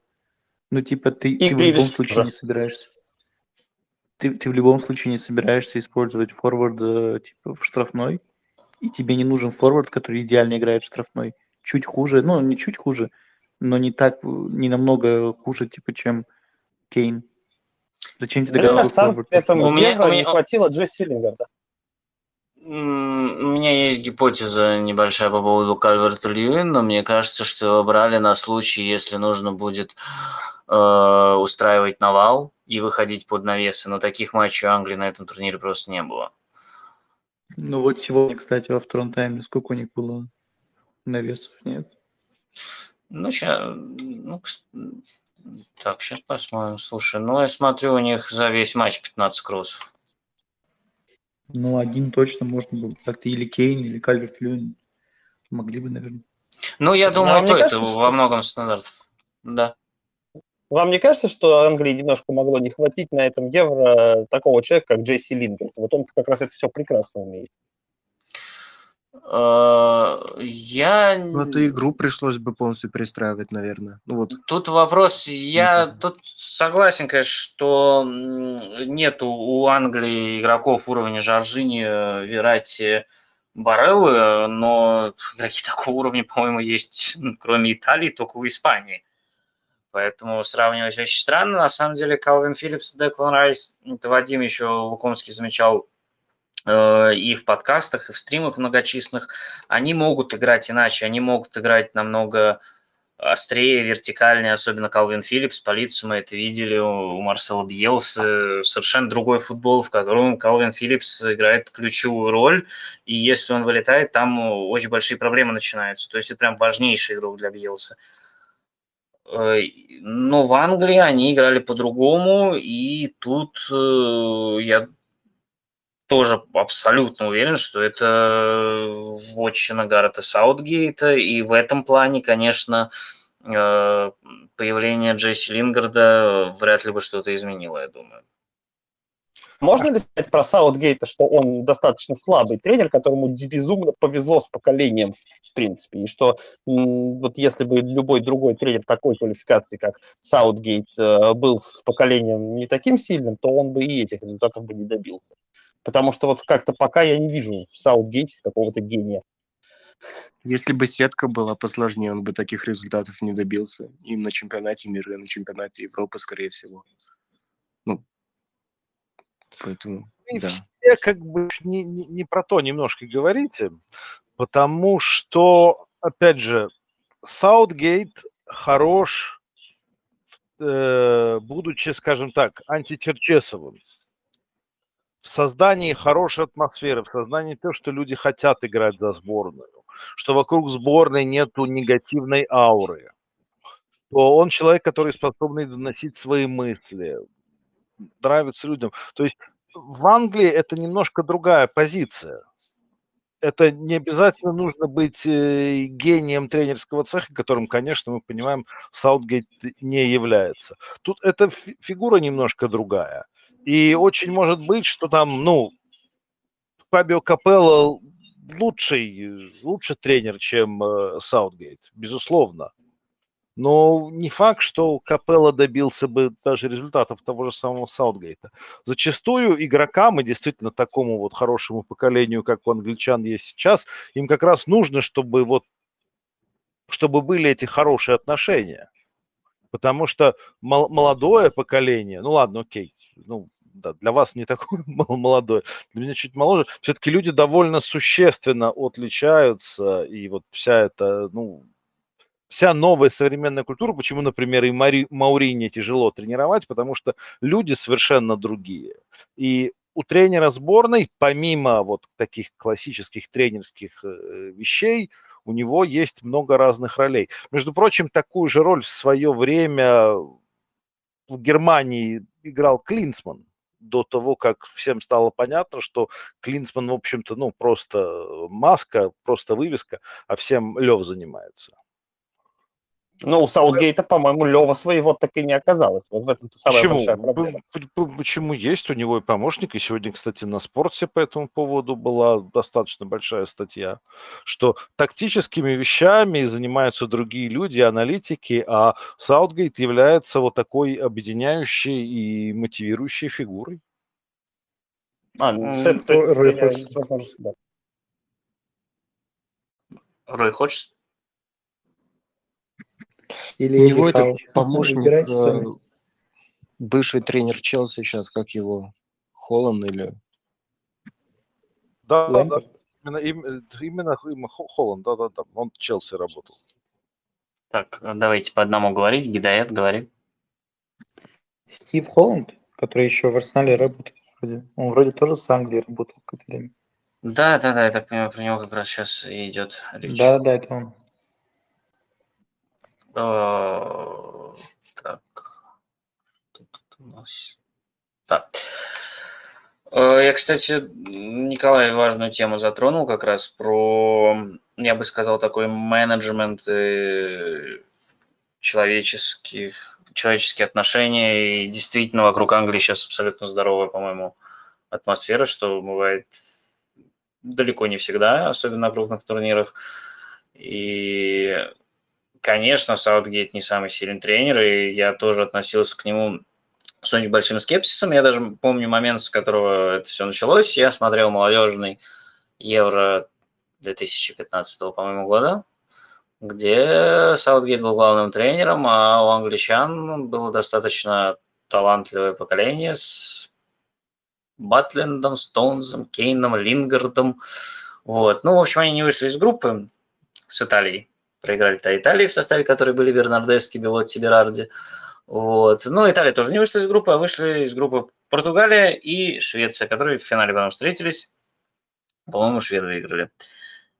Ну, типа, ты, ты в любом случае да. не собираешься. Ты, ты в любом случае не собираешься использовать форвард типа в штрафной, и тебе не нужен форвард, который идеально играет в штрафной. Чуть хуже, ну, не чуть хуже, но не так, не намного хуже, типа, чем Кейн. Зачем тебе такой форвард? Этому у меня, не хватило Джесси Лингарда. У меня есть гипотеза небольшая по поводу Кальверта Льюина. Мне кажется, что его брали на случай, если нужно будет э, устраивать навал и выходить под навесы. Но таких матчей Англии на этом турнире просто не было. Ну вот сегодня, кстати, во втором тайме сколько у них было навесов, нет? Ну, сейчас... Ну, так, сейчас посмотрим. Слушай, ну я смотрю, у них за весь матч 15 кроссов. Ну, один точно можно было. Как-то или Кейн, или Кальверт Льюин. Могли бы, наверное. Ну, я думаю, то это что... во многом стандартов. Да. Вам не кажется, что Англии немножко могло не хватить на этом Евро такого человека, как Джейси Лингерт? Вот он как раз это все прекрасно умеет. Э, я... Ну, эту игру пришлось бы полностью перестраивать, наверное. Ну, вот. Тут вопрос, я Это... тут согласен, конечно, что нету у Англии игроков уровня Жоржини, Верати, Бареллы, но игроки такого уровня, по-моему, есть, кроме Италии, только у Испании. Поэтому сравнивать очень странно. На самом деле, Калвин Филлипс и Деклан Райс, это Вадим еще Лукомский замечал Э, и в подкастах, и в стримах многочисленных, они могут играть иначе, они могут играть намного острее, вертикальнее, особенно Калвин Филлипс, полицию мы это видели у Марсела Бьелса, совершенно другой футбол, в котором Калвин Филлипс играет ключевую роль, и если он вылетает, там очень большие проблемы начинаются, то есть это прям важнейший игрок для Бьелса. Э, но в Англии они играли по-другому, и тут э, я тоже абсолютно уверен, что это вотчина Гаррета Саутгейта, и в этом плане, конечно, э, появление Джесси Лингарда вряд ли бы что-то изменило, я думаю. Можно ли сказать про Саутгейта, что он достаточно слабый тренер, которому безумно повезло с поколением, в принципе, и что вот если бы любой другой тренер такой квалификации, как Саутгейт, э, был с поколением не таким сильным, то он бы и этих результатов бы не добился. Потому что вот как-то пока я не вижу в Саутгейте какого-то гения. Если бы сетка была посложнее, он бы таких результатов не добился. И на чемпионате мира, и на чемпионате Европы, скорее всего. Ну, поэтому, и да. Все как бы не, не, не про то немножко говорите, потому что, опять же, Саутгейт хорош, э, будучи, скажем так, античерчесовым. в создании хорошей атмосферы, в создании того, что люди хотят играть за сборную, что вокруг сборной нету негативной ауры, то он человек, который способный доносить свои мысли, нравится людям. То есть в Англии это немножко другая позиция. Это не обязательно нужно быть э, гением тренерского цеха, которым, конечно, мы понимаем, Саутгейт не является. Тут эта фигура немножко другая. И очень может быть, что там, ну, Фабио Капелло лучший, лучше тренер, чем э, Саутгейт, безусловно. Но не факт, что Капелло добился бы даже результатов того же самого Саутгейта. Зачастую игрокам и действительно такому вот хорошему поколению, как у англичан есть сейчас, им как раз нужно, чтобы вот чтобы были эти хорошие отношения. Потому что молодое поколение, ну ладно, окей, ну, да, для вас не такое молодое, для меня чуть моложе, все-таки люди довольно существенно отличаются, и вот вся эта, ну, вся новая современная культура, почему, например, и Мари, Маурини тяжело тренировать, потому что люди совершенно другие. И у тренера сборной, помимо вот таких классических тренерских э, вещей, у него есть много разных ролей. Между прочим, такую же роль в свое время в Германии играл Клинсман до того, как всем стало понятно, что Клинсман, в общем-то, ну, просто маска, просто вывеска, а всем Лев занимается. Ну, у Саутгейта, по-моему, Лева своего так и не оказалось. Вот в этом-то самая Почему? большая проблема. Почему есть? У него и помощник. И сегодня, кстати, на спорте по этому поводу была достаточно большая статья, что тактическими вещами занимаются другие люди, аналитики, а Саутгейт является вот такой объединяющей и мотивирующей фигурой. А, ну, с этой Рой, Рой, хочешь или У него это помощник, э, бывший тренер Челси сейчас, как его, Холланд или... Да, да, да. Именно, именно, именно, Холланд, да, да, да. Он в Челси работал. Так, давайте по одному говорить. Гидает, говори. Стив Холланд, который еще в Арсенале работает. Вроде. Он вроде тоже с Англией работал какое-то время. Да, да, да, я так понимаю, про него как раз сейчас и идет речь. Да, да, это он. А, так. Что тут у нас? Да. А, я, кстати, Николай важную тему затронул как раз про, я бы сказал, такой менеджмент человеческих, человеческие отношения. И действительно вокруг Англии сейчас абсолютно здоровая, по-моему, атмосфера, что бывает далеко не всегда, особенно на крупных турнирах. И конечно, Саутгейт не самый сильный тренер, и я тоже относился к нему с очень большим скепсисом. Я даже помню момент, с которого это все началось. Я смотрел молодежный Евро 2015, по-моему, года, где Саутгейт был главным тренером, а у англичан было достаточно талантливое поколение с Батлендом, Стоунзом, Кейном, Лингардом. Вот. Ну, в общем, они не вышли из группы с Италией проиграли-то Италии, в составе которой были Бернардески, Белотти, Берарди. Вот. Но Италия тоже не вышла из группы, а вышли из группы Португалия и Швеция, которые в финале потом встретились. По-моему, шведы выиграли,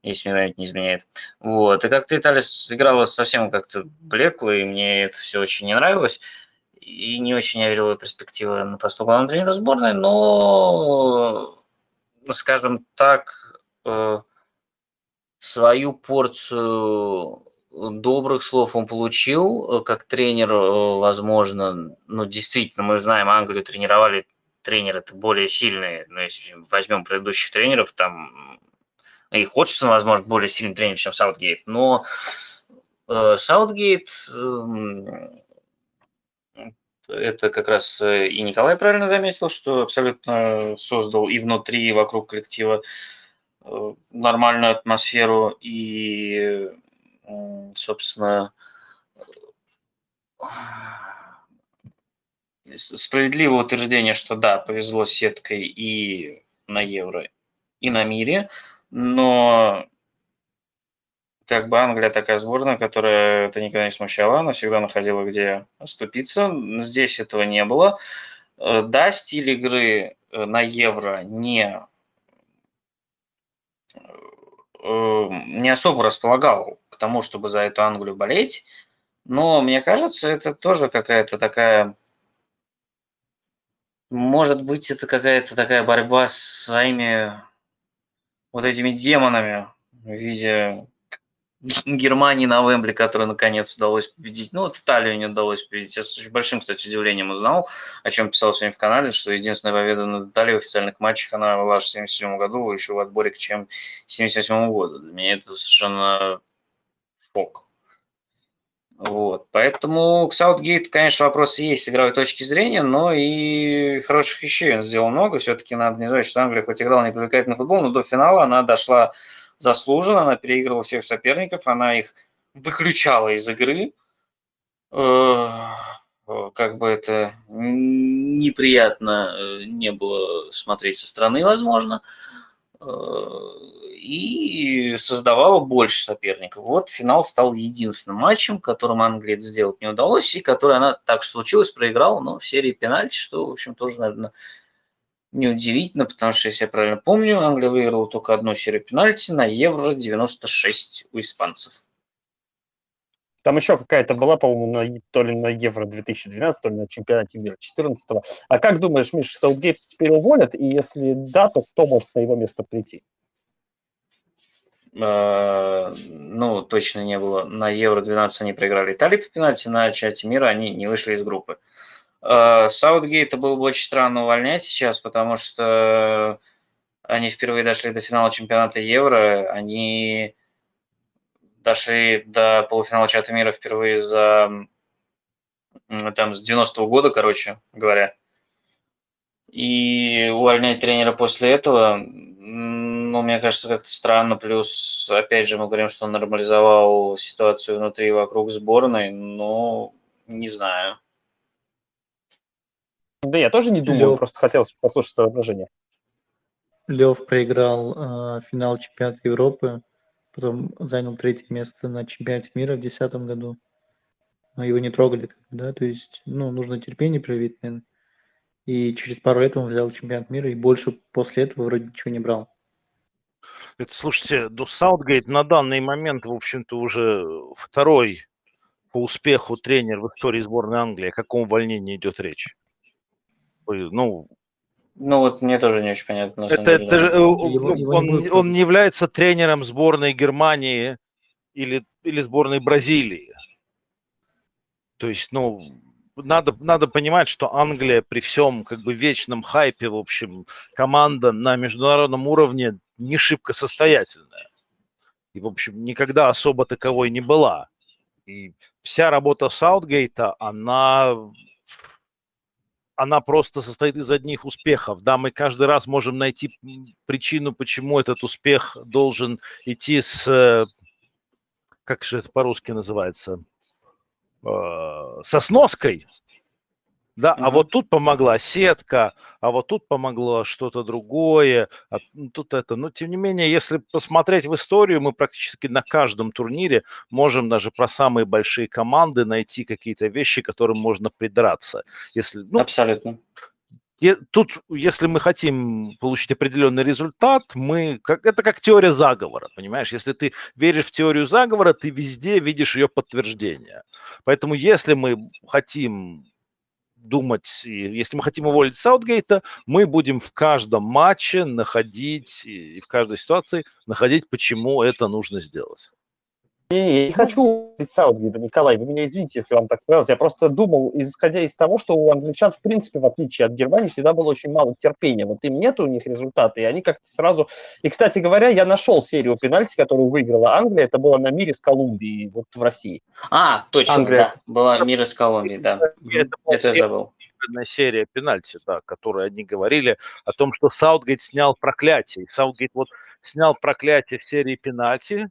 если мне память не изменяет. Вот. И как-то Италия сыграла совсем как-то блекло, и мне это все очень не нравилось. И не очень я верил в перспективы на посту главного тренера сборной, но, скажем так, э, свою порцию добрых слов он получил. Э, как тренер, э, возможно, ну, действительно, мы знаем, Англию тренировали тренеры это более сильные. Но если возьмем предыдущих тренеров, там и Ходжсон, возможно, более сильный тренер, чем Саутгейт. Но э, Саутгейт э, это как раз э, и Николай правильно заметил, что абсолютно создал и внутри, и вокруг коллектива Э, нормальную атмосферу и, собственно, справедливое утверждение, что да, повезло сеткой и на Евро, и на мире, но как бы Англия такая сборная, которая это никогда не смущала, она всегда находила, где оступиться. Здесь этого не было. Э, да, стиль игры на Евро не, не особо располагал к тому, чтобы за эту Англию болеть, но мне кажется, это тоже какая-то такая может быть, это какая-то такая борьба с своими вот этими демонами в виде Германии на Вембле, которую наконец удалось победить. Ну, вот Италию не удалось победить. Я с очень большим, кстати, удивлением узнал, о чем писал сегодня в канале, что единственная победа над Италией в официальных матчах, она была в 1977 году, еще в отборе к чем 1977 году. Для меня это совершенно шок. Вот. Поэтому к Саутгейту, конечно, вопросы есть с игровой точки зрения, но и хороших вещей он сделал много. Все-таки надо не забывать, что Англия хоть играла не привлекательный футбол, но до финала она дошла заслуженно, она переигрывала всех соперников, она их выключала из игры. Э, как бы это неприятно э, не было смотреть со стороны, возможно. Э, и создавала больше соперников. Вот финал стал единственным матчем, которым Англии это сделать не удалось, и который она так случилось, проиграла, но в серии пенальти, что, в общем, тоже, наверное, неудивительно, потому что, если я правильно помню, Англия выиграла только одну серию пенальти на Евро-96 у испанцев. Там еще какая-то была, по-моему, на, то ли на Евро 2012, то ли на чемпионате мира 2014. А как думаешь, Миша, Саутгейт теперь уволят? И если да, то кто может на его место прийти? Э, ну, точно не было. На Евро-12 они проиграли Италии по пенальти, на чате мира они не вышли из группы. Э, Саутгейта было бы очень странно увольнять сейчас, потому что они впервые дошли до финала чемпионата Евро, они дошли до полуфинала чемпионата мира впервые за там с 90-го года, короче говоря. И увольнять тренера после этого, ну, мне кажется, как-то странно. Плюс, опять же, мы говорим, что он нормализовал ситуацию внутри и вокруг сборной, но не знаю. Да я тоже не думаю, Лев. просто хотелось послушать соображение. Лев проиграл э, финал чемпионата Европы, потом занял третье место на чемпионате мира в 2010 году. Но его не трогали, да, то есть, ну, нужно терпение проявить, наверное. И через пару лет он взял чемпионат мира, и больше после этого вроде ничего не брал. Это, слушайте, до Саутгейт на данный момент, в общем-то, уже второй по успеху тренер в истории сборной Англии. О каком увольнении идет речь? Ну, ну вот мне тоже не очень понятно. Это, это же, его, ну, его он, не он не является тренером сборной Германии или, или сборной Бразилии. То есть, ну, надо, надо понимать, что Англия при всем как бы вечном хайпе, в общем, команда на международном уровне не шибко состоятельная. И, в общем, никогда особо таковой не была. И вся работа Саутгейта, она, она просто состоит из одних успехов. Да, мы каждый раз можем найти причину, почему этот успех должен идти с, как же это по-русски называется, э, со сноской, да, mm-hmm. а вот тут помогла сетка, а вот тут помогло что-то другое, а тут это. Но тем не менее, если посмотреть в историю, мы практически на каждом турнире можем даже про самые большие команды найти какие-то вещи, которым можно придраться. Если, ну, Абсолютно. И тут, если мы хотим получить определенный результат, мы, как, это как теория заговора, понимаешь? Если ты веришь в теорию заговора, ты везде видишь ее подтверждение. Поэтому если мы хотим думать, если мы хотим уволить Саутгейта, мы будем в каждом матче находить и в каждой ситуации находить, почему это нужно сделать. Не, я не хочу быть Саутгейтом, Николай, вы меня извините, если вам так понравилось. Я просто думал, исходя из того, что у англичан, в принципе, в отличие от Германии, всегда было очень мало терпения. Вот им нет у них результата, и они как-то сразу... И, кстати говоря, я нашел серию пенальти, которую выиграла Англия. Это было на мире с Колумбией, вот в России. А, точно, Англия. да. Была мир с Колумбией, да. Это, это я забыл серия пенальти, да, которой они говорили о том, что Саутгейт снял проклятие. И Саутгейт вот снял проклятие в серии пенальти,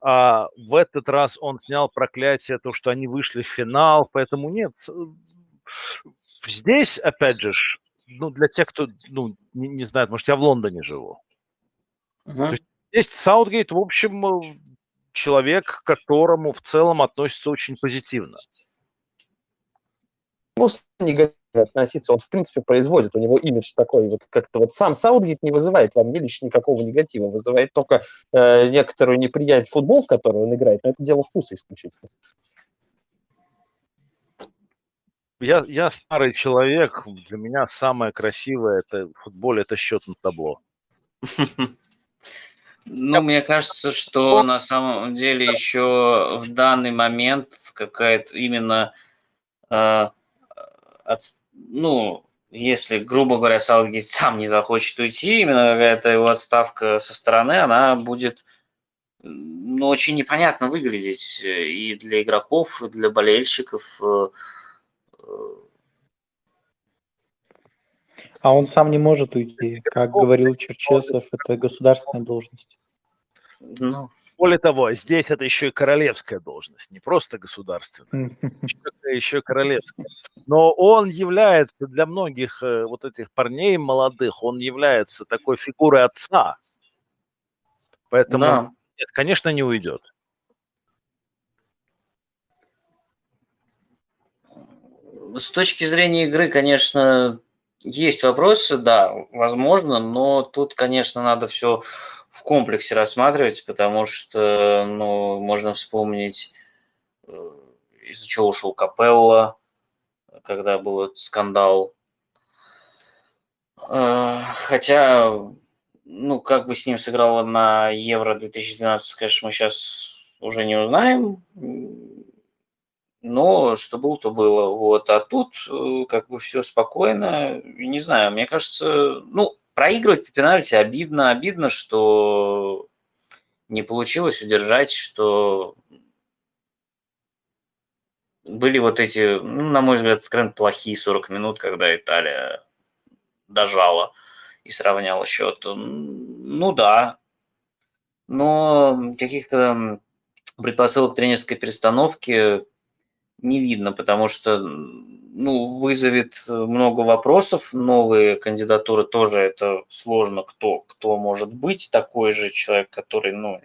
а в этот раз он снял проклятие, то, что они вышли в финал, поэтому нет. Здесь, опять же, ну, для тех, кто ну, не, не знает, может, я в Лондоне живу. Uh-huh. То есть здесь Саутгейт, в общем, э, человек, к которому в целом относится очень позитивно. Просто негативно относиться. Он, в принципе, производит. У него имидж такой, вот как-то вот сам Саутгейт не вызывает во мне лично никакого негатива. Вызывает только э, некоторую неприязнь футбол, в который он играет. Но это дело вкуса исключительно. Я, я старый человек. Для меня самое красивое это в футболе это счет на табло. Ну, мне кажется, что на самом деле еще в данный момент какая-то именно э, от, ну, если, грубо говоря, Саутгейт сам не захочет уйти, именно какая-то его отставка со стороны, она будет ну, очень непонятно выглядеть и для игроков, и для болельщиков. Э, а он сам не может уйти. Как говорил Черчесов, это государственная должность. Ну, более того, здесь это еще и королевская должность, не просто государственная, еще и королевская. Но он является для многих э, вот этих парней молодых, он является такой фигурой отца. Поэтому, да. нет, конечно, не уйдет. С точки зрения игры, конечно, есть вопросы, да, возможно, но тут, конечно, надо все в комплексе рассматривать, потому что, ну, можно вспомнить, э, из-за чего ушел Капелла, когда был этот скандал. Э, хотя, ну, как бы с ним сыграло на Евро 2012, конечно, мы сейчас уже не узнаем. Но что было, то было. Вот. А тут э, как бы все спокойно. Не знаю, мне кажется, ну, проигрывать по пенальти обидно. Обидно, что не получилось удержать, что были вот эти, ну, на мой взгляд, откровенно плохие 40 минут, когда Италия дожала и сравняла счет. Ну да, но каких-то предпосылок тренерской перестановки не видно, потому что ну, вызовет э, много вопросов. Новые кандидатуры тоже это сложно. Кто, кто может быть такой же человек, который, ну,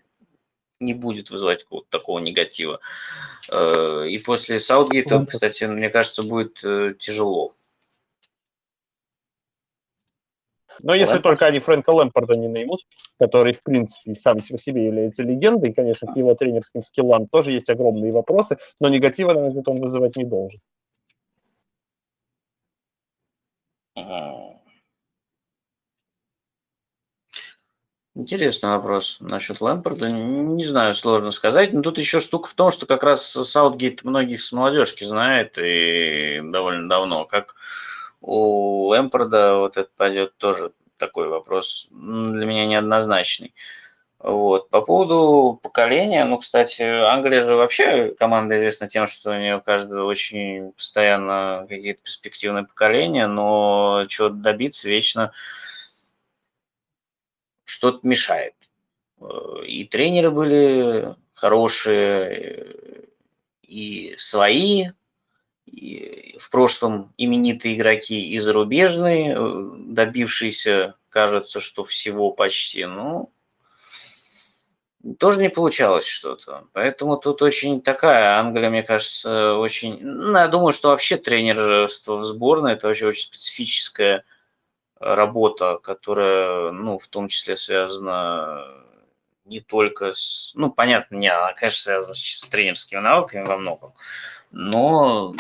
не будет вызывать какого-то такого негатива. Э, и после Саутгейта, кстати, мне кажется, будет э, тяжело. Но если Лэмпорт. только они Фрэнка Лэмпорда не наймут, который, в принципе, сам по себе является легендой, конечно, к его тренерским скиллам тоже есть огромные вопросы, но негатива, на мой взгляд, он вызывать не должен. Интересный вопрос насчет Лэмпорда. Не знаю, сложно сказать. Но тут еще штука в том, что как раз Саутгейт многих с молодежки знает и довольно давно. Как у Лэмпорда вот это пойдет тоже такой вопрос для меня неоднозначный. Вот. По поводу поколения, ну, кстати, Англия же вообще команда известна тем, что у нее каждого очень постоянно какие-то перспективные поколения, но чего добиться вечно что-то мешает. И тренеры были хорошие, и свои, в прошлом именитые игроки и зарубежные, добившиеся, кажется, что всего почти, ну, тоже не получалось что-то. Поэтому тут очень такая, Англия, мне кажется, очень... Ну, я думаю, что вообще тренерство в сборной – это вообще очень специфическая работа, которая, ну, в том числе связана не только с... Ну, понятно, не, она, конечно, связана с, с тренерскими навыками во многом, но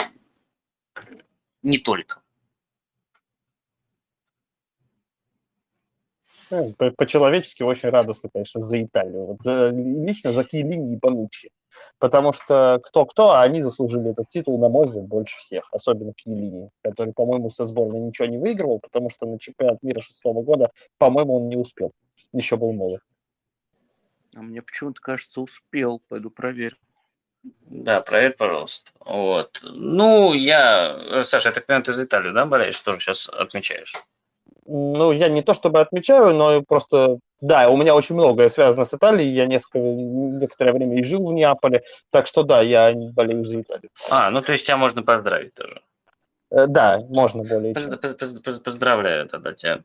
не только. Ну, по-человечески очень радостно, конечно, за Италию. Вот за, лично за Киелини и Бануччи. Потому что кто-кто, а они заслужили этот титул, на мой взгляд, больше всех. Особенно Киелини, который, по-моему, со сборной ничего не выигрывал, потому что на чемпионат мира шестого года, по-моему, он не успел. Еще был молод. А мне почему-то кажется, успел. Пойду проверь. Да, проверь, пожалуйста. Вот. Ну, я... Саша, я так понимаю, ты за Италию, да, болеешь? Тоже сейчас отмечаешь? Ну, я не то чтобы отмечаю, но просто, да, у меня очень многое связано с Италией. Я несколько, некоторое время и жил в Неаполе, так что да, я болею за Италию. А, ну то есть тебя можно поздравить тоже. Э, да, можно более чем. Поздравляю тогда тебя.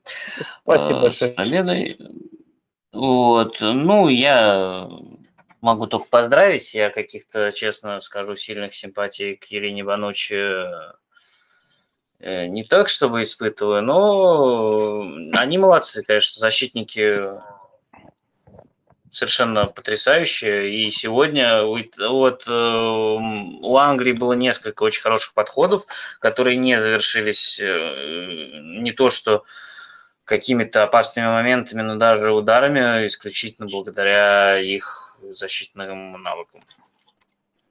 Спасибо э, большое. С победой. Вот, ну, я могу только поздравить. Я каких-то, честно скажу, сильных симпатий к Елене Банучи э, не так, чтобы испытываю, но они молодцы, конечно, защитники совершенно потрясающие. И сегодня вот э, у Англии было несколько очень хороших подходов, которые не завершились не то что какими-то опасными моментами, но даже ударами исключительно благодаря их защитным навыкам.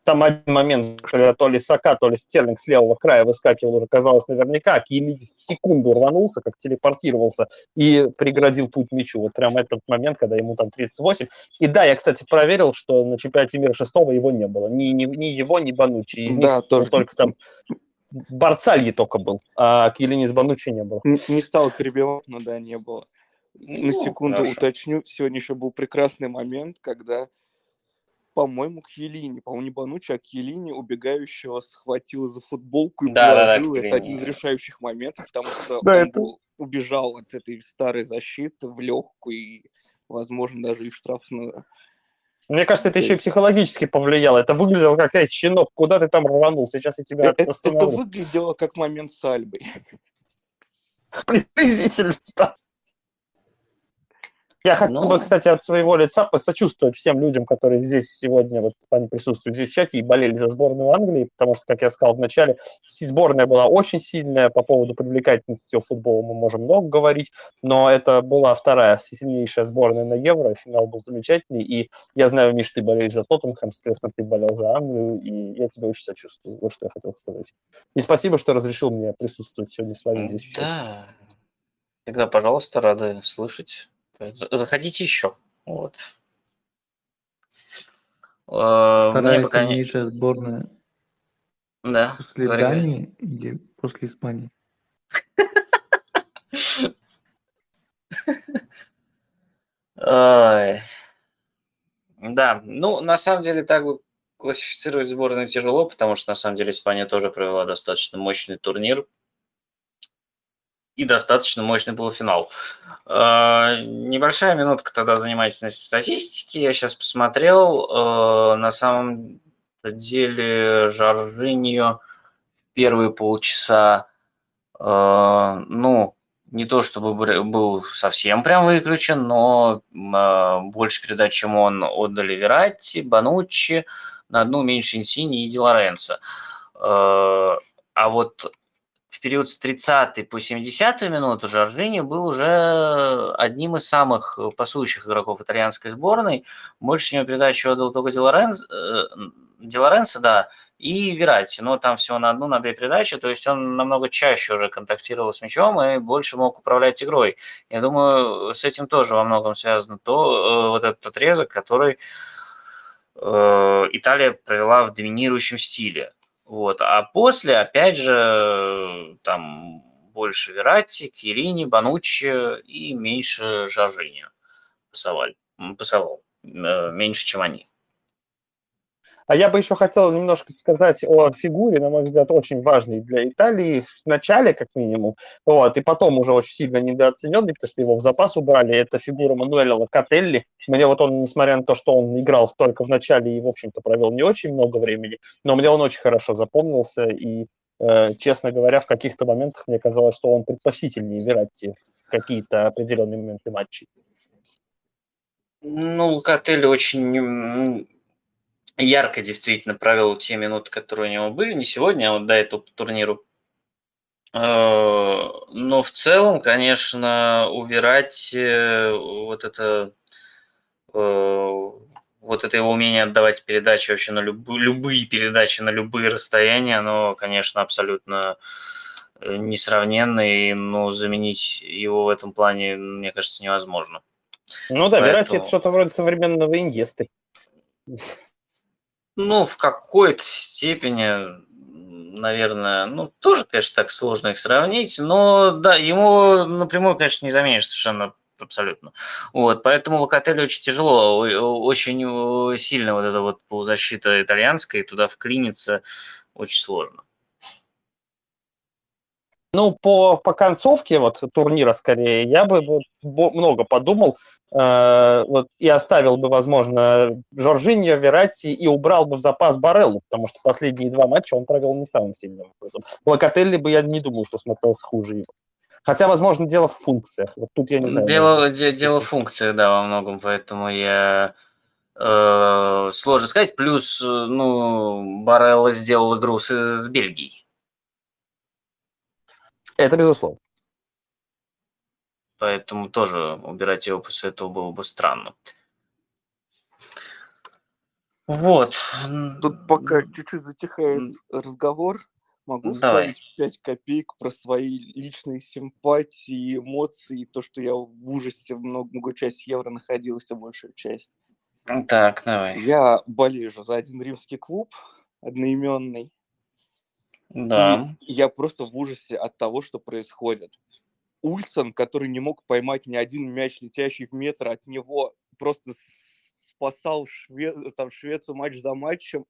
Там один момент, когда то ли Сака, то ли Стерлинг с левого края выскакивал, уже казалось наверняка, Киелини в секунду рванулся, как телепортировался и преградил путь мячу. Вот прям этот момент, когда ему там 38. И да, я, кстати, проверил, что на чемпионате мира шестого его не было. Ни, ни, ни его, ни Банучи. Из да, них тоже. только там Барцальи только был, а Киелини с Банучи не было. Не, не стал перебивать, но да, не было. На ну, секунду хорошо. уточню, сегодня еще был прекрасный момент, когда, по-моему, Кьелини, по-моему, не Банучи, а Кьелини убегающего схватил за футболку и да, положил. Да, да, это один из решающих моментов, потому что да, он это... убежал от этой старой защиты в легкую и, возможно, даже и в штрафную. Мне кажется, это еще и психологически повлияло. Это выглядело как, эй, щенок, куда ты там рванул? Сейчас я тебя это, остановлю. Это выглядело как момент с Альбой. Приблизительно, да. Я хотел Но... бы, кстати, от своего лица посочувствовать всем людям, которые здесь сегодня, вот они присутствуют здесь в чате и болели за сборную Англии, потому что, как я сказал в начале, сборная была очень сильная, по поводу привлекательности футбола мы можем много говорить, но это была вторая сильнейшая сборная на Евро, финал был замечательный, и я знаю, Миш, ты болеешь за Тоттенхэм, соответственно, ты болел за Англию, и я тебя очень сочувствую, вот что я хотел сказать. И спасибо, что разрешил мне присутствовать сегодня с вами здесь в чате. Да, всегда, пожалуйста, рады слышать Заходите еще. Вот. А, Вторая пока не... сборная да, после говори, Дании говори. или после Испании? Да, ну, на самом деле, так бы классифицировать сборную тяжело, потому что, на самом деле, Испания тоже провела достаточно мощный турнир и достаточно мощный полуфинал. Э, небольшая минутка тогда занимательности статистики. Я сейчас посмотрел. Э, на самом деле Жоржиньо первые полчаса, э, ну, не то чтобы был совсем прям выключен, но больше передач, чем он, отдали Вератти, Бануччи, на одну меньше Инсини и Ди Лоренцо. А вот в период с 30 по 70 минуту Жоржини был уже одним из самых пасующих игроков итальянской сборной. Больше него передачу отдал только Ди Лоренцо, э, да, и Верати. Но там всего на одну, на две передачи, то есть он намного чаще уже контактировал с мячом и больше мог управлять игрой. Я думаю, с этим тоже во многом связано то, э, вот этот отрезок, который э, Италия провела в доминирующем стиле. Вот. А после, опять же, там больше Верати, Кирини, Бануччи и меньше Жажини пасовал, пасовал меньше, чем они. А я бы еще хотел немножко сказать о фигуре, на мой взгляд, очень важной для Италии в начале, как минимум, вот, и потом уже очень сильно недооцененный, потому что его в запас убрали, это фигура Мануэля Локотелли. Мне вот он, несмотря на то, что он играл только в начале и, в общем-то, провел не очень много времени, но мне он очень хорошо запомнился, и, э, честно говоря, в каких-то моментах мне казалось, что он предпочтительнее Вератти в какие-то определенные моменты матчей. Ну, Локотелли очень ярко действительно провел те минуты, которые у него были, не сегодня, а вот до этого по турниру. Э, но в целом, конечно, убирать вот это э, вот это его умение отдавать передачи вообще на люб, любые передачи на любые расстояния, оно, конечно, абсолютно э, несравненно, и ну, заменить его в этом плане, мне кажется, невозможно. Ну да, Поэтому... Верати это что-то вроде современного иньесты. Ну, в какой-то степени, наверное, ну, тоже, конечно, так сложно их сравнить, но, да, ему напрямую, конечно, не заменишь совершенно абсолютно. Вот, поэтому Локотелли очень тяжело, очень сильно вот эта вот полузащита итальянская, и туда вклиниться очень сложно. Ну, по, по концовке вот турнира скорее, я бы много подумал э, вот, и оставил бы, возможно, Жоржиньо, Верати и убрал бы в запас Бареллу, потому что последние два матча он провел не самым сильным образом. Локотелли бы я не думаю, что смотрелся хуже его. Хотя, возможно, дело в функциях. Вот тут я не знаю. Дело, де, дело в функциях, да, во многом, поэтому я э, сложно сказать. Плюс, ну, Барелла сделал игру с, с Бельгией. Это безусловно. Поэтому тоже убирать его после этого было бы странно. Вот. Тут пока чуть-чуть затихает разговор, могу Давай. вставить 5 копеек про свои личные симпатии, эмоции, то, что я в ужасе многую часть евро находился, большую часть. Так, давай. Я болею за один римский клуб, одноименный. Да. И я просто в ужасе от того, что происходит. Ульсон, который не мог поймать ни один мяч, летящий в метр от него, просто спасал Шве... там, Швецию матч за матчем,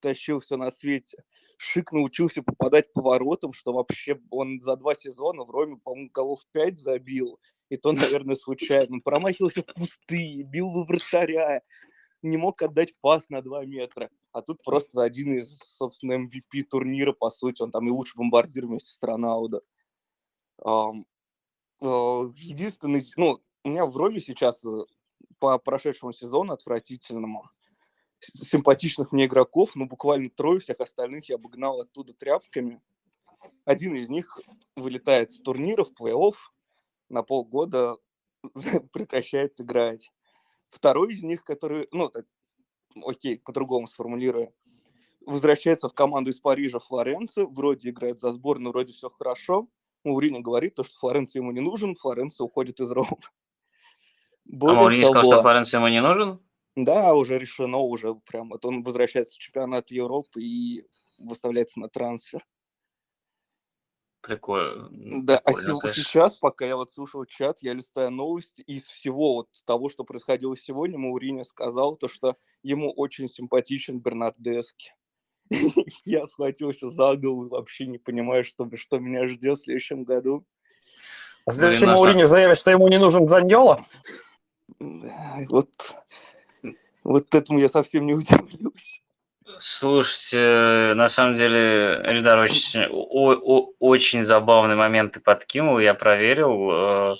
тащил все на свете. Шик научился попадать по воротам, что вообще он за два сезона в Роме, по-моему, голов пять забил. И то, наверное, случайно. Промахивался в пустые, бил во вратаря не мог отдать пас на 2 метра. А тут просто один из, собственно, MVP турнира, по сути, он там и лучший бомбардир вместе с Ронаудо. Единственный, ну, у меня в роли сейчас э, по прошедшему сезону отвратительному симпатичных мне игроков, ну, буквально трое, всех остальных я обогнал оттуда тряпками. Один из них вылетает с турнира в плей-офф, на полгода прекращает играть. Второй из них, который, ну, так, окей, по-другому сформулирую, возвращается в команду из Парижа Флоренции, вроде играет за сборную, вроде все хорошо. Маурини говорит, то, что Флоренция ему не нужен, Флоренция уходит из Рома. Более а Маурини сказал, что Флоренция ему не нужен? Да, уже решено, уже прям. Вот он возвращается в чемпионат Европы и выставляется на трансфер. Прикольно. Да, а сейчас, пока я вот слушал чат, я листаю новости, из всего вот того, что происходило сегодня, Маурини сказал то, что ему очень симпатичен Бернардески. Я схватился за голову и вообще не понимаю, что, что меня ждет в следующем году. А следующий Маурини заявит, что ему не нужен Заньола? Вот, вот этому я совсем не удивлюсь. Слушайте, на самом деле, Эльдар очень, о, о, очень забавный момент ты подкинул, я проверил. Э,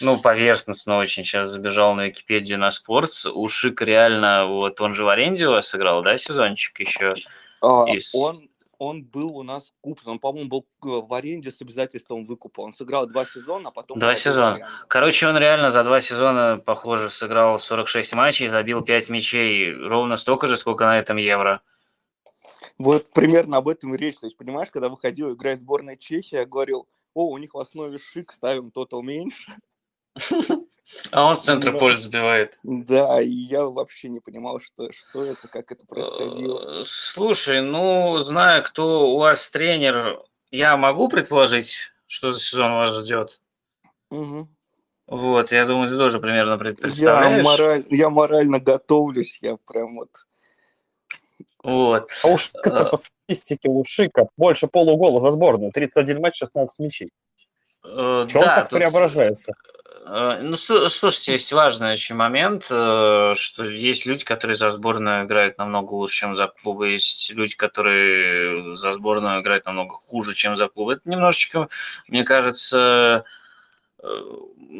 ну, поверхностно очень сейчас забежал на Википедию на спортс. У Шик реально, вот он же в аренде сыграл, да, сезончик еще? А, Из... Он он был у нас куплен. Он, по-моему, был э, в аренде с обязательством выкупа. Он сыграл два сезона, а потом... Два сезона. Короче, он реально за два сезона, похоже, сыграл 46 матчей, забил 5 мячей. Ровно столько же, сколько на этом Евро. Вот примерно об этом и речь. То есть, понимаешь, когда выходил играть сборная Чехии, я говорил, о, у них в основе шик, ставим тотал меньше. А он с центра поля забивает. Да, и я вообще не понимал, что, что это, как это происходило. Э, слушай, ну, зная, кто у вас тренер, я могу предположить, что за сезон вас ждет? Угу. Вот, я думаю, ты тоже примерно представляешь. Я, мораль, я морально готовлюсь, я прям вот вот. А уж это по статистике у Шика больше полугола за сборную. 31 матч, 16 мячей. Э, Чего да, он так тут... преображается? Э, ну, слушайте, есть важный очень момент, э, что есть люди, которые за сборную играют намного лучше, чем за клубы, есть люди, которые за сборную играют намного хуже, чем за клубы. Это немножечко, мне кажется,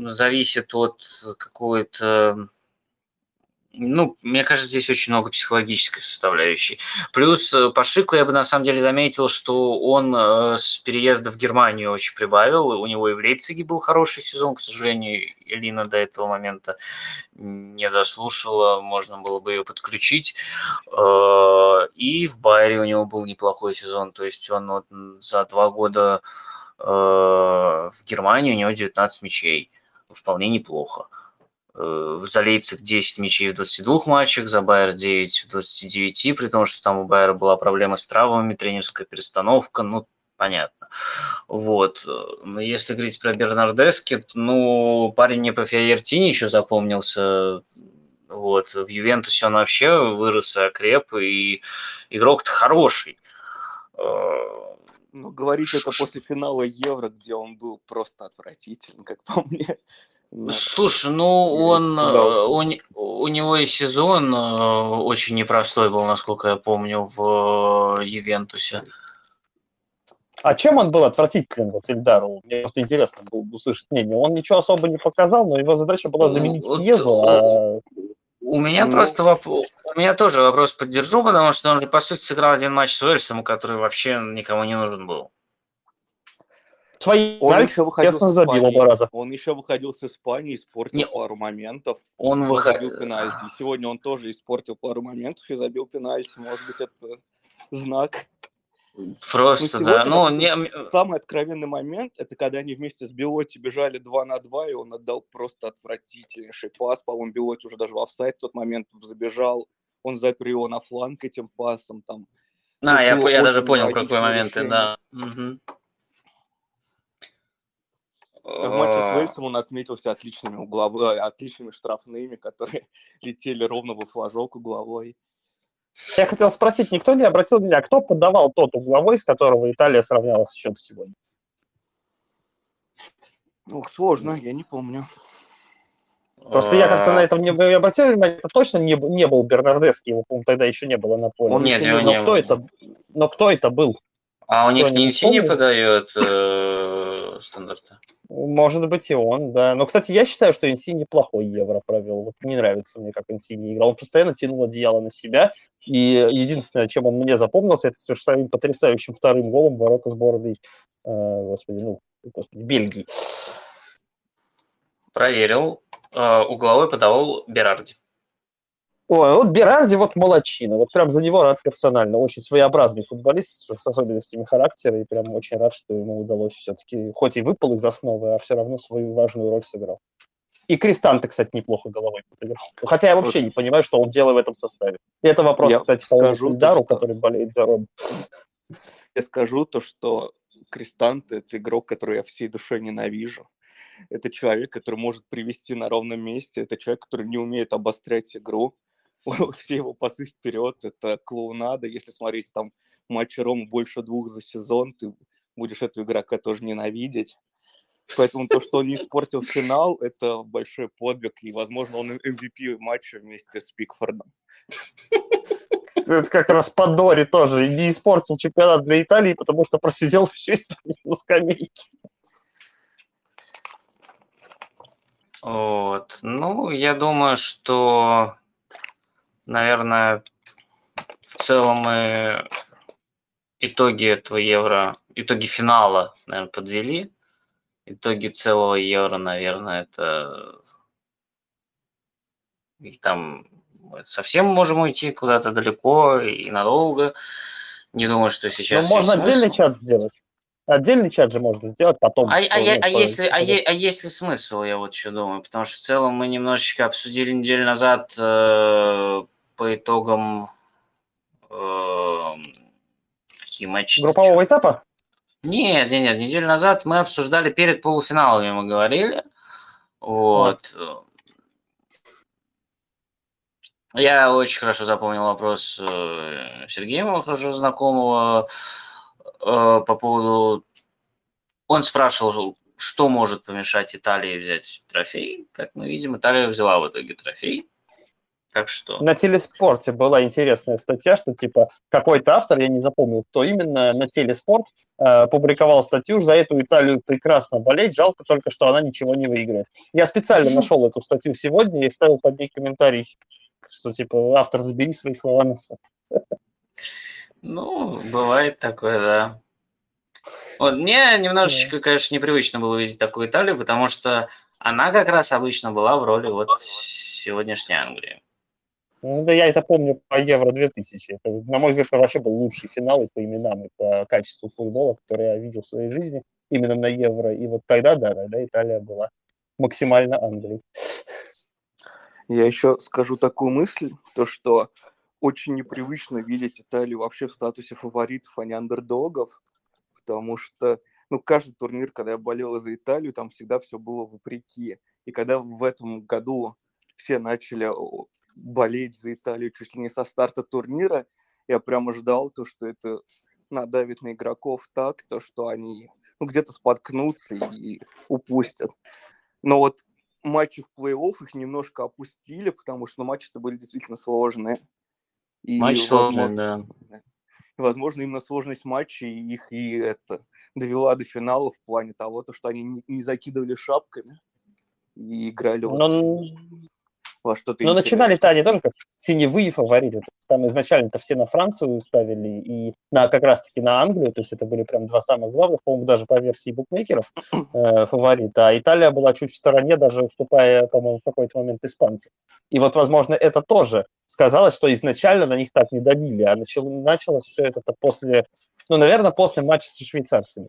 зависит от какой-то ну, мне кажется, здесь очень много психологической составляющей. Плюс э, по Шику я бы на самом деле заметил, что он э, с переезда в Германию очень прибавил. У него и в Лейпциге был хороший сезон, к сожалению, Элина до этого момента не дослушала, можно было бы ее подключить. Э, и в Байере у него был неплохой сезон, то есть он вот за два года в Германии у него 19 мячей, вполне неплохо. Э, за Лейпциг 10 мячей в 22 матчах, за Байер 9 в 29, при том, что там у Байера была проблема с травмами, тренерская перестановка, ну, понятно. Вот. Если говорить про Бернардески, ну, парень не по Фиаертине еще запомнился, вот. В Ювентусе он вообще вырос и окреп, и игрок-то хороший. Э, Ну, говорить это после финала Евро, где он был просто отвратительный, как по мне. Слушай, ну он, э, у, у него и сезон э, очень непростой был, насколько я помню, в э, Ювентусе. А чем он был отвратителен, вот Ильдару? Мне просто интересно было услышать мнение. Он ничего особо не показал, но его задача была ну, заменить вот, Кьезу, а... У меня ну... просто вопрос, у меня тоже вопрос поддержу, потому что он же, по сути, сыграл один матч с Уэльсом, который вообще никому не нужен был. Свои он еще выходил честно, забил оба раза. Он еще выходил с Испании, испортил не, пару моментов. Он выходил забил пенальти. Сегодня он тоже испортил пару моментов и забил пенальти. Может быть, это знак. Просто, ну, да. Ну, не... Самый откровенный момент, это когда они вместе с Белоти бежали 2 на 2, и он отдал просто отвратительнейший пас. По-моему, Белоти уже даже в офсайд в тот момент забежал. Он запер его на фланг этим пасом. Там. А, я, я даже понял, какой момент, да. Угу. В матче с Уэльсом он отметился отличными угловыми, отличными штрафными, которые летели ровно во флажок угловой. Я хотел спросить, никто не обратил меня, кто подавал тот угловой, с которого Италия сравнялась счет сегодня? Ух, сложно, я не помню. Просто я как-то на этом не обратил внимание, это точно не, не был Бернардески, его, по-моему, тогда еще не было на поле. Он нет, но, не кто это, но кто это был? А у них не не подает стандарты? Может быть и он, да. Но, кстати, я считаю, что Инси неплохой Евро провел. Вот не нравится мне, как Инси не играл. Он постоянно тянул одеяло на себя. И единственное, чем он мне запомнился, это своим потрясающим вторым голом ворота сборной, э, господи, ну, господи, Бельгии. Проверил. Э, угловой подавал Берарди. Ой, вот Берарди вот молочина, вот прям за него рад персонально. Очень своеобразный футболист с особенностями характера, и прям очень рад, что ему удалось все-таки, хоть и выпал из основы, а все равно свою важную роль сыграл. И Кристанте, кстати, неплохо головой подыграл. Хотя я вообще не понимаю, что он делает в этом составе. И это вопрос, я кстати, Ильдару, что... который болеет за Ром. Я скажу то, что Кристанте – это игрок, который я всей душе ненавижу. Это человек, который может привести на ровном месте. Это человек, который не умеет обострять игру все его пасы вперед, это клоунада. Если смотреть там матчи Рома больше двух за сезон, ты будешь этого игрока тоже ненавидеть. Поэтому то, что он не испортил финал, это большой подвиг, и, возможно, он MVP матча вместе с Пикфордом. Это как раз по Дори тоже. Не испортил чемпионат для Италии, потому что просидел всю историю на скамейке. Вот. Ну, я думаю, что наверное, в целом мы итоги этого евро, итоги финала, наверное, подвели. Итоги целого евро, наверное, это и там совсем можем уйти куда-то далеко и надолго. Не думаю, что сейчас. Ну, можно отдельный чат сделать. Отдельный чат же можно сделать потом. А, а, а, если, а, е, а есть ли смысл, я вот еще думаю, потому что в целом мы немножечко обсудили неделю назад э, по итогам э, какие матчи? Группового этапа? Нет, нет, нет. Неделю назад мы обсуждали перед полуфиналами, мы говорили. Вот. Вот. Я очень хорошо запомнил вопрос э, Сергея, моего хорошо знакомого, э, по поводу... Он спрашивал, что может помешать Италии взять трофей. Как мы видим, Италия взяла в итоге трофей. Так что... На телеспорте была интересная статья, что типа какой-то автор, я не запомнил, кто именно, на телеспорт э, публиковал статью, за эту Италию прекрасно болеть, жалко только, что она ничего не выиграет. Я специально нашел эту статью сегодня и ставил под ней комментарий, что типа автор, забери свои слова на сайт. Ну, бывает такое, да. Вот, мне немножечко, конечно, непривычно было видеть такую Италию, потому что она как раз обычно была в роли вот сегодняшней Англии. Ну, да я это помню по Евро 2000. Это, на мой взгляд, это вообще был лучший финал и по именам, и по качеству футбола, который я видел в своей жизни именно на Евро. И вот тогда, да, тогда Италия была максимально Англией. Я еще скажу такую мысль, то что очень непривычно видеть Италию вообще в статусе фаворитов, а не андердогов, потому что ну, каждый турнир, когда я болел за Италию, там всегда все было вопреки. И когда в этом году все начали болеть за Италию чуть ли не со старта турнира. Я прямо ждал то, что это надавит на игроков так, то что они ну, где-то споткнутся и упустят. Но вот матчи в плей-офф их немножко опустили, потому что матчи-то были действительно сложные. И, Матч сложный, да. Возможно, именно сложность матча их и это довела до финала в плане того, то, что они не, закидывали шапками и играли Но... очень во что-то Но начинали-то они тоже как теневые фавориты. Там изначально-то все на Францию ставили и на как раз-таки на Англию, то есть это были прям два самых главных, по-моему, даже по версии букмекеров э, фаворита. А Италия была чуть в стороне, даже уступая, по-моему, в какой-то момент испанцам. И вот, возможно, это тоже сказалось, что изначально на них так не добили, а начал, началось все это после, ну, наверное, после матча со швейцарцами.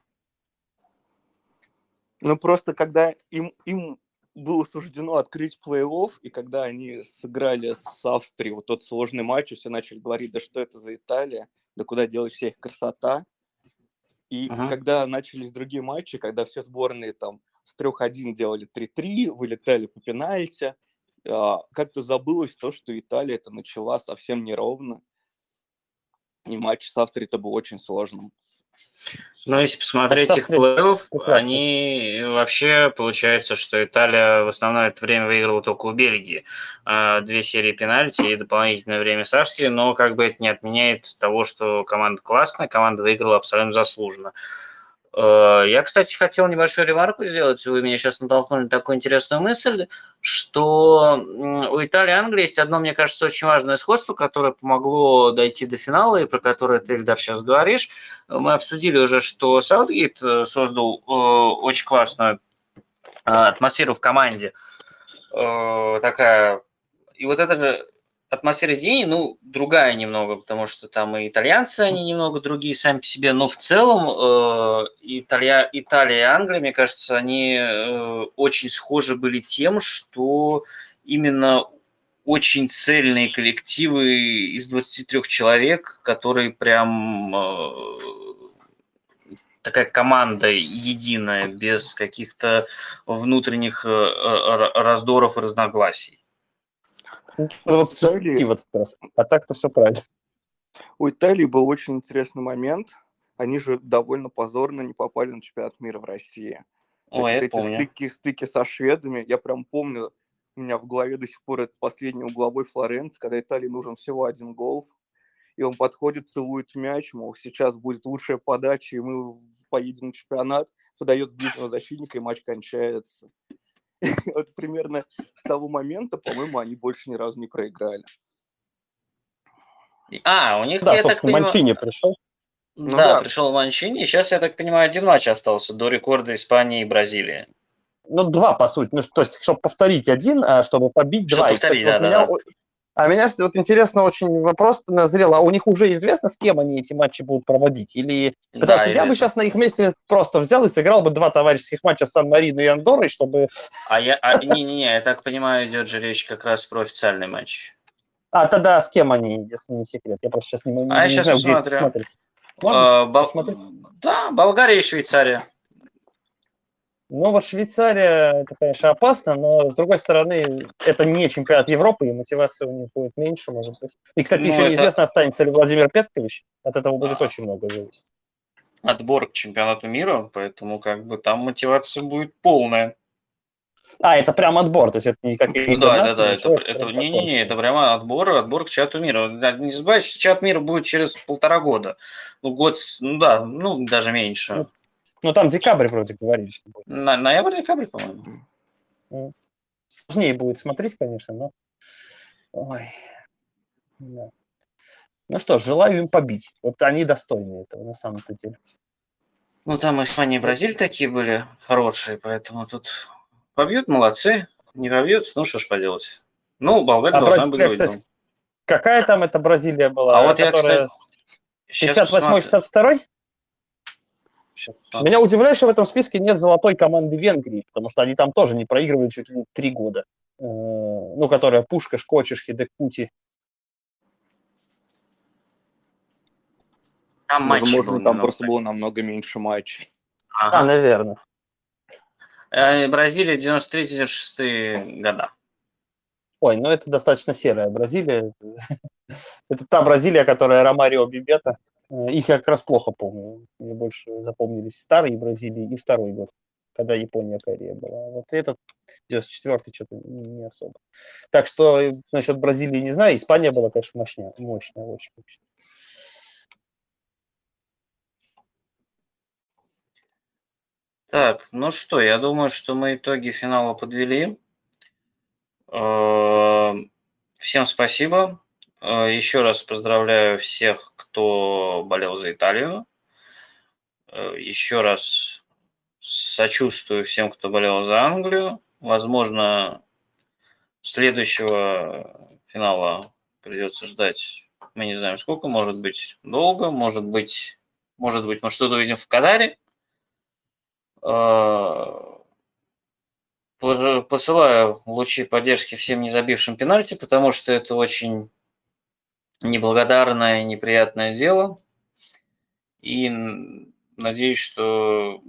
Ну, просто когда им, им было суждено открыть плей-офф, и когда они сыграли с Австрией вот тот сложный матч, все начали говорить, да что это за Италия, да куда делать вся их красота. И ага. когда начались другие матчи, когда все сборные там с 3-1 делали 3-3, вылетали по пенальти, а, как-то забылось то, что Италия это начала совсем неровно. И матч с Австрией это был очень сложным. Ну, если посмотреть их плей-офф, они вообще, получается, что Италия в основное это время выиграла только у Бельгии. А, две серии пенальти и дополнительное время с Австрией, но как бы это не отменяет того, что команда классная, команда выиграла абсолютно заслуженно. Э, я, кстати, хотел небольшую ремарку сделать. Вы меня сейчас натолкнули на такую интересную мысль, что у Италии и Англии есть одно, мне кажется, очень важное сходство, которое помогло дойти до финала, и про которое ты, Ильдар, сейчас говоришь. Мы обсудили уже, что Саутгейт э, создал э, очень классную атмосферу в команде. Такая... И вот это же атмосфера Зени, ну, другая немного, потому что там и итальянцы, они немного другие сами по себе, но в целом э, Италия, Италия и Англия, мне кажется, они э, очень схожи были тем, что именно очень цельные коллективы из 23 человек, которые прям э, такая команда единая, без каких-то внутренних э раздоров и разногласий. Ну, вот Италии... в этот раз. А так-то все правильно. У Италии был очень интересный момент. Они же довольно позорно не попали на чемпионат мира в России. Ой, вот эти помню. стыки, стыки со шведами, я прям помню, у меня в голове до сих пор это последний угловой Флоренц, когда Италии нужен всего один гол, и он подходит, целует мяч, мол, сейчас будет лучшая подача, и мы поедем на чемпионат, подает ближнего защитника, и матч кончается. вот примерно с того момента, по-моему, они больше ни разу не проиграли. А, у них, да, я собственно, так понимаю... пришел. Ну, да, да, пришел Манчини. Сейчас, я так понимаю, один матч остался до рекорда Испании и Бразилии. Ну, два, по сути. Ну, то есть, чтобы повторить один, а чтобы побить чтобы два. Повторить, и, кстати, да, вот да, меня да. А меня вот интересно очень вопрос назрел, а у них уже известно, с кем они эти матчи будут проводить? Или... Потому да, что известно. я бы сейчас на их месте просто взял и сыграл бы два товарищеских матча с Сан-Марино и Андорой, чтобы... А я... А, не-не-не, я так понимаю, идет же речь как раз про официальный матч. А, тогда с кем они, если не секрет? Я просто сейчас не, не, а не я знаю, сейчас где посмотреть. Можно а, посмотреть? Да, Болгария и Швейцария. Ну, вот Швейцария, это, конечно, опасно, но, с другой стороны, это не чемпионат Европы, и мотивация у них будет меньше, может быть. И, кстати, ну, еще это... неизвестно, останется ли Владимир Петкович. От этого будет а... очень много зависеть. Отбор к чемпионату мира, поэтому как бы там мотивация будет полная. А, это прям отбор, то есть это не как ну, Да, да, да, это, это, не, не, не, это прямо отбор, отбор к чату мира. Не забывайте, что чат мира будет через полтора года. Ну, год, ну да, ну, даже меньше. Ну, там декабрь вроде говорили. Что будет. На, ноябрь-декабрь, по-моему. Ну, сложнее будет смотреть, конечно, но... Ой. Да. Ну что, желаю им побить. Вот они достойны этого на самом-то деле. Ну, там Испания и Бразилия такие были хорошие, поэтому тут побьют, молодцы. Не побьют, ну что ж поделать. Ну, Болгария а должна Бразилия, быть кстати, Какая там эта Бразилия была? А вот я, кстати... 58-62? Меня удивляет, что в этом списке нет золотой команды Венгрии, потому что они там тоже не проигрывали чуть ли не три года. Э, ну, которая Пушкаш, Кочеш, Хидекути. Там Возможно, там просто было намного меньше матчей. Ага. А, наверное. Э, Бразилия 93-96 года. Ой, ну это достаточно серая Бразилия. это та Бразилия, которая Ромарио Бибета их я как раз плохо помню. Мне больше запомнились старые Бразилии и второй год, когда Япония Корея была. Вот этот 94-й что-то не особо. Так что э, насчет Бразилии не знаю. Испания была, конечно, мощная, мощная очень. мощная. Так, ну что, я думаю, что мы итоги финала подвели. Э, всем спасибо. Э, еще раз поздравляю всех, кто болел за Италию. Э, еще раз сочувствую всем, кто болел за Англию. Возможно, следующего финала придется ждать, мы не знаем сколько, может быть долго, может быть, может быть мы что-то увидим в Кадаре. А, посылаю лучи поддержки всем не забившим пенальти, потому что это очень неблагодарное неприятное дело. И надеюсь, что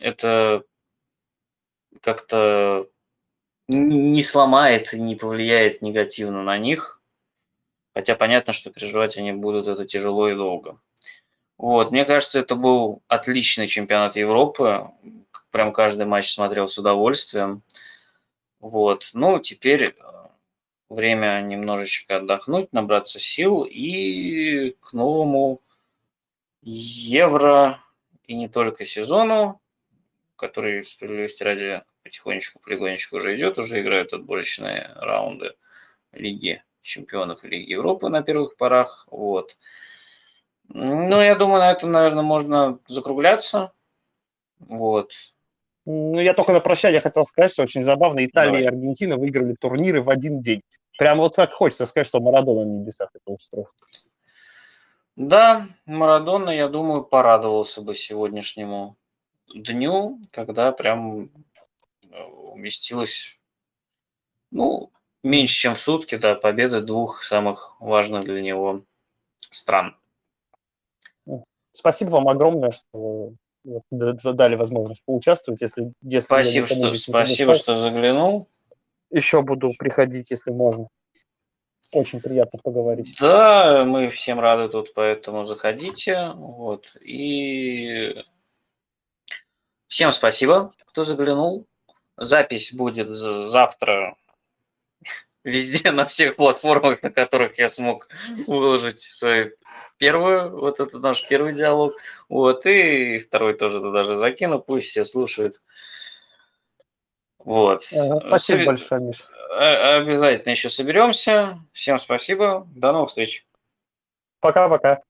это как-то не сломает и не повлияет негативно на них. Хотя понятно, что переживать они будут это тяжело и долго. Вот, мне кажется, это был отличный чемпионат Европы. Прям каждый матч смотрел с удовольствием. Вот, ну, теперь э, время немножечко отдохнуть, набраться сил и к новому Евро и не только сезону, который, справедливости ради, потихонечку, полигонечку уже идет, уже играют отборочные раунды Лиги чемпионов Лиги Европы на первых порах. Вот. Ну, я думаю, на этом, наверное, можно закругляться. Вот. Ну, я только на прощание хотел сказать, что очень забавно. Италия Давай. и Аргентина выиграли турниры в один день. Прям вот так хочется сказать, что Марадона на небесах это устроил. Да, Марадона, я думаю, порадовался бы сегодняшнему дню, когда прям э, уместилось, ну, меньше, чем в сутки, да, победы двух самых важных для него стран. Спасибо вам огромное, что дали возможность поучаствовать. Если, если спасибо, что, спасибо что заглянул. Еще буду приходить, если можно. Очень приятно поговорить. Да, мы всем рады тут, поэтому заходите. Вот. И всем спасибо, кто заглянул. Запись будет завтра везде, на всех платформах, на которых я смог выложить свою первую, вот это наш первый диалог, вот, и второй тоже туда же закину, пусть все слушают. Вот. спасибо Соб... большое, Миша. Обязательно еще соберемся. Всем спасибо. До новых встреч. Пока-пока.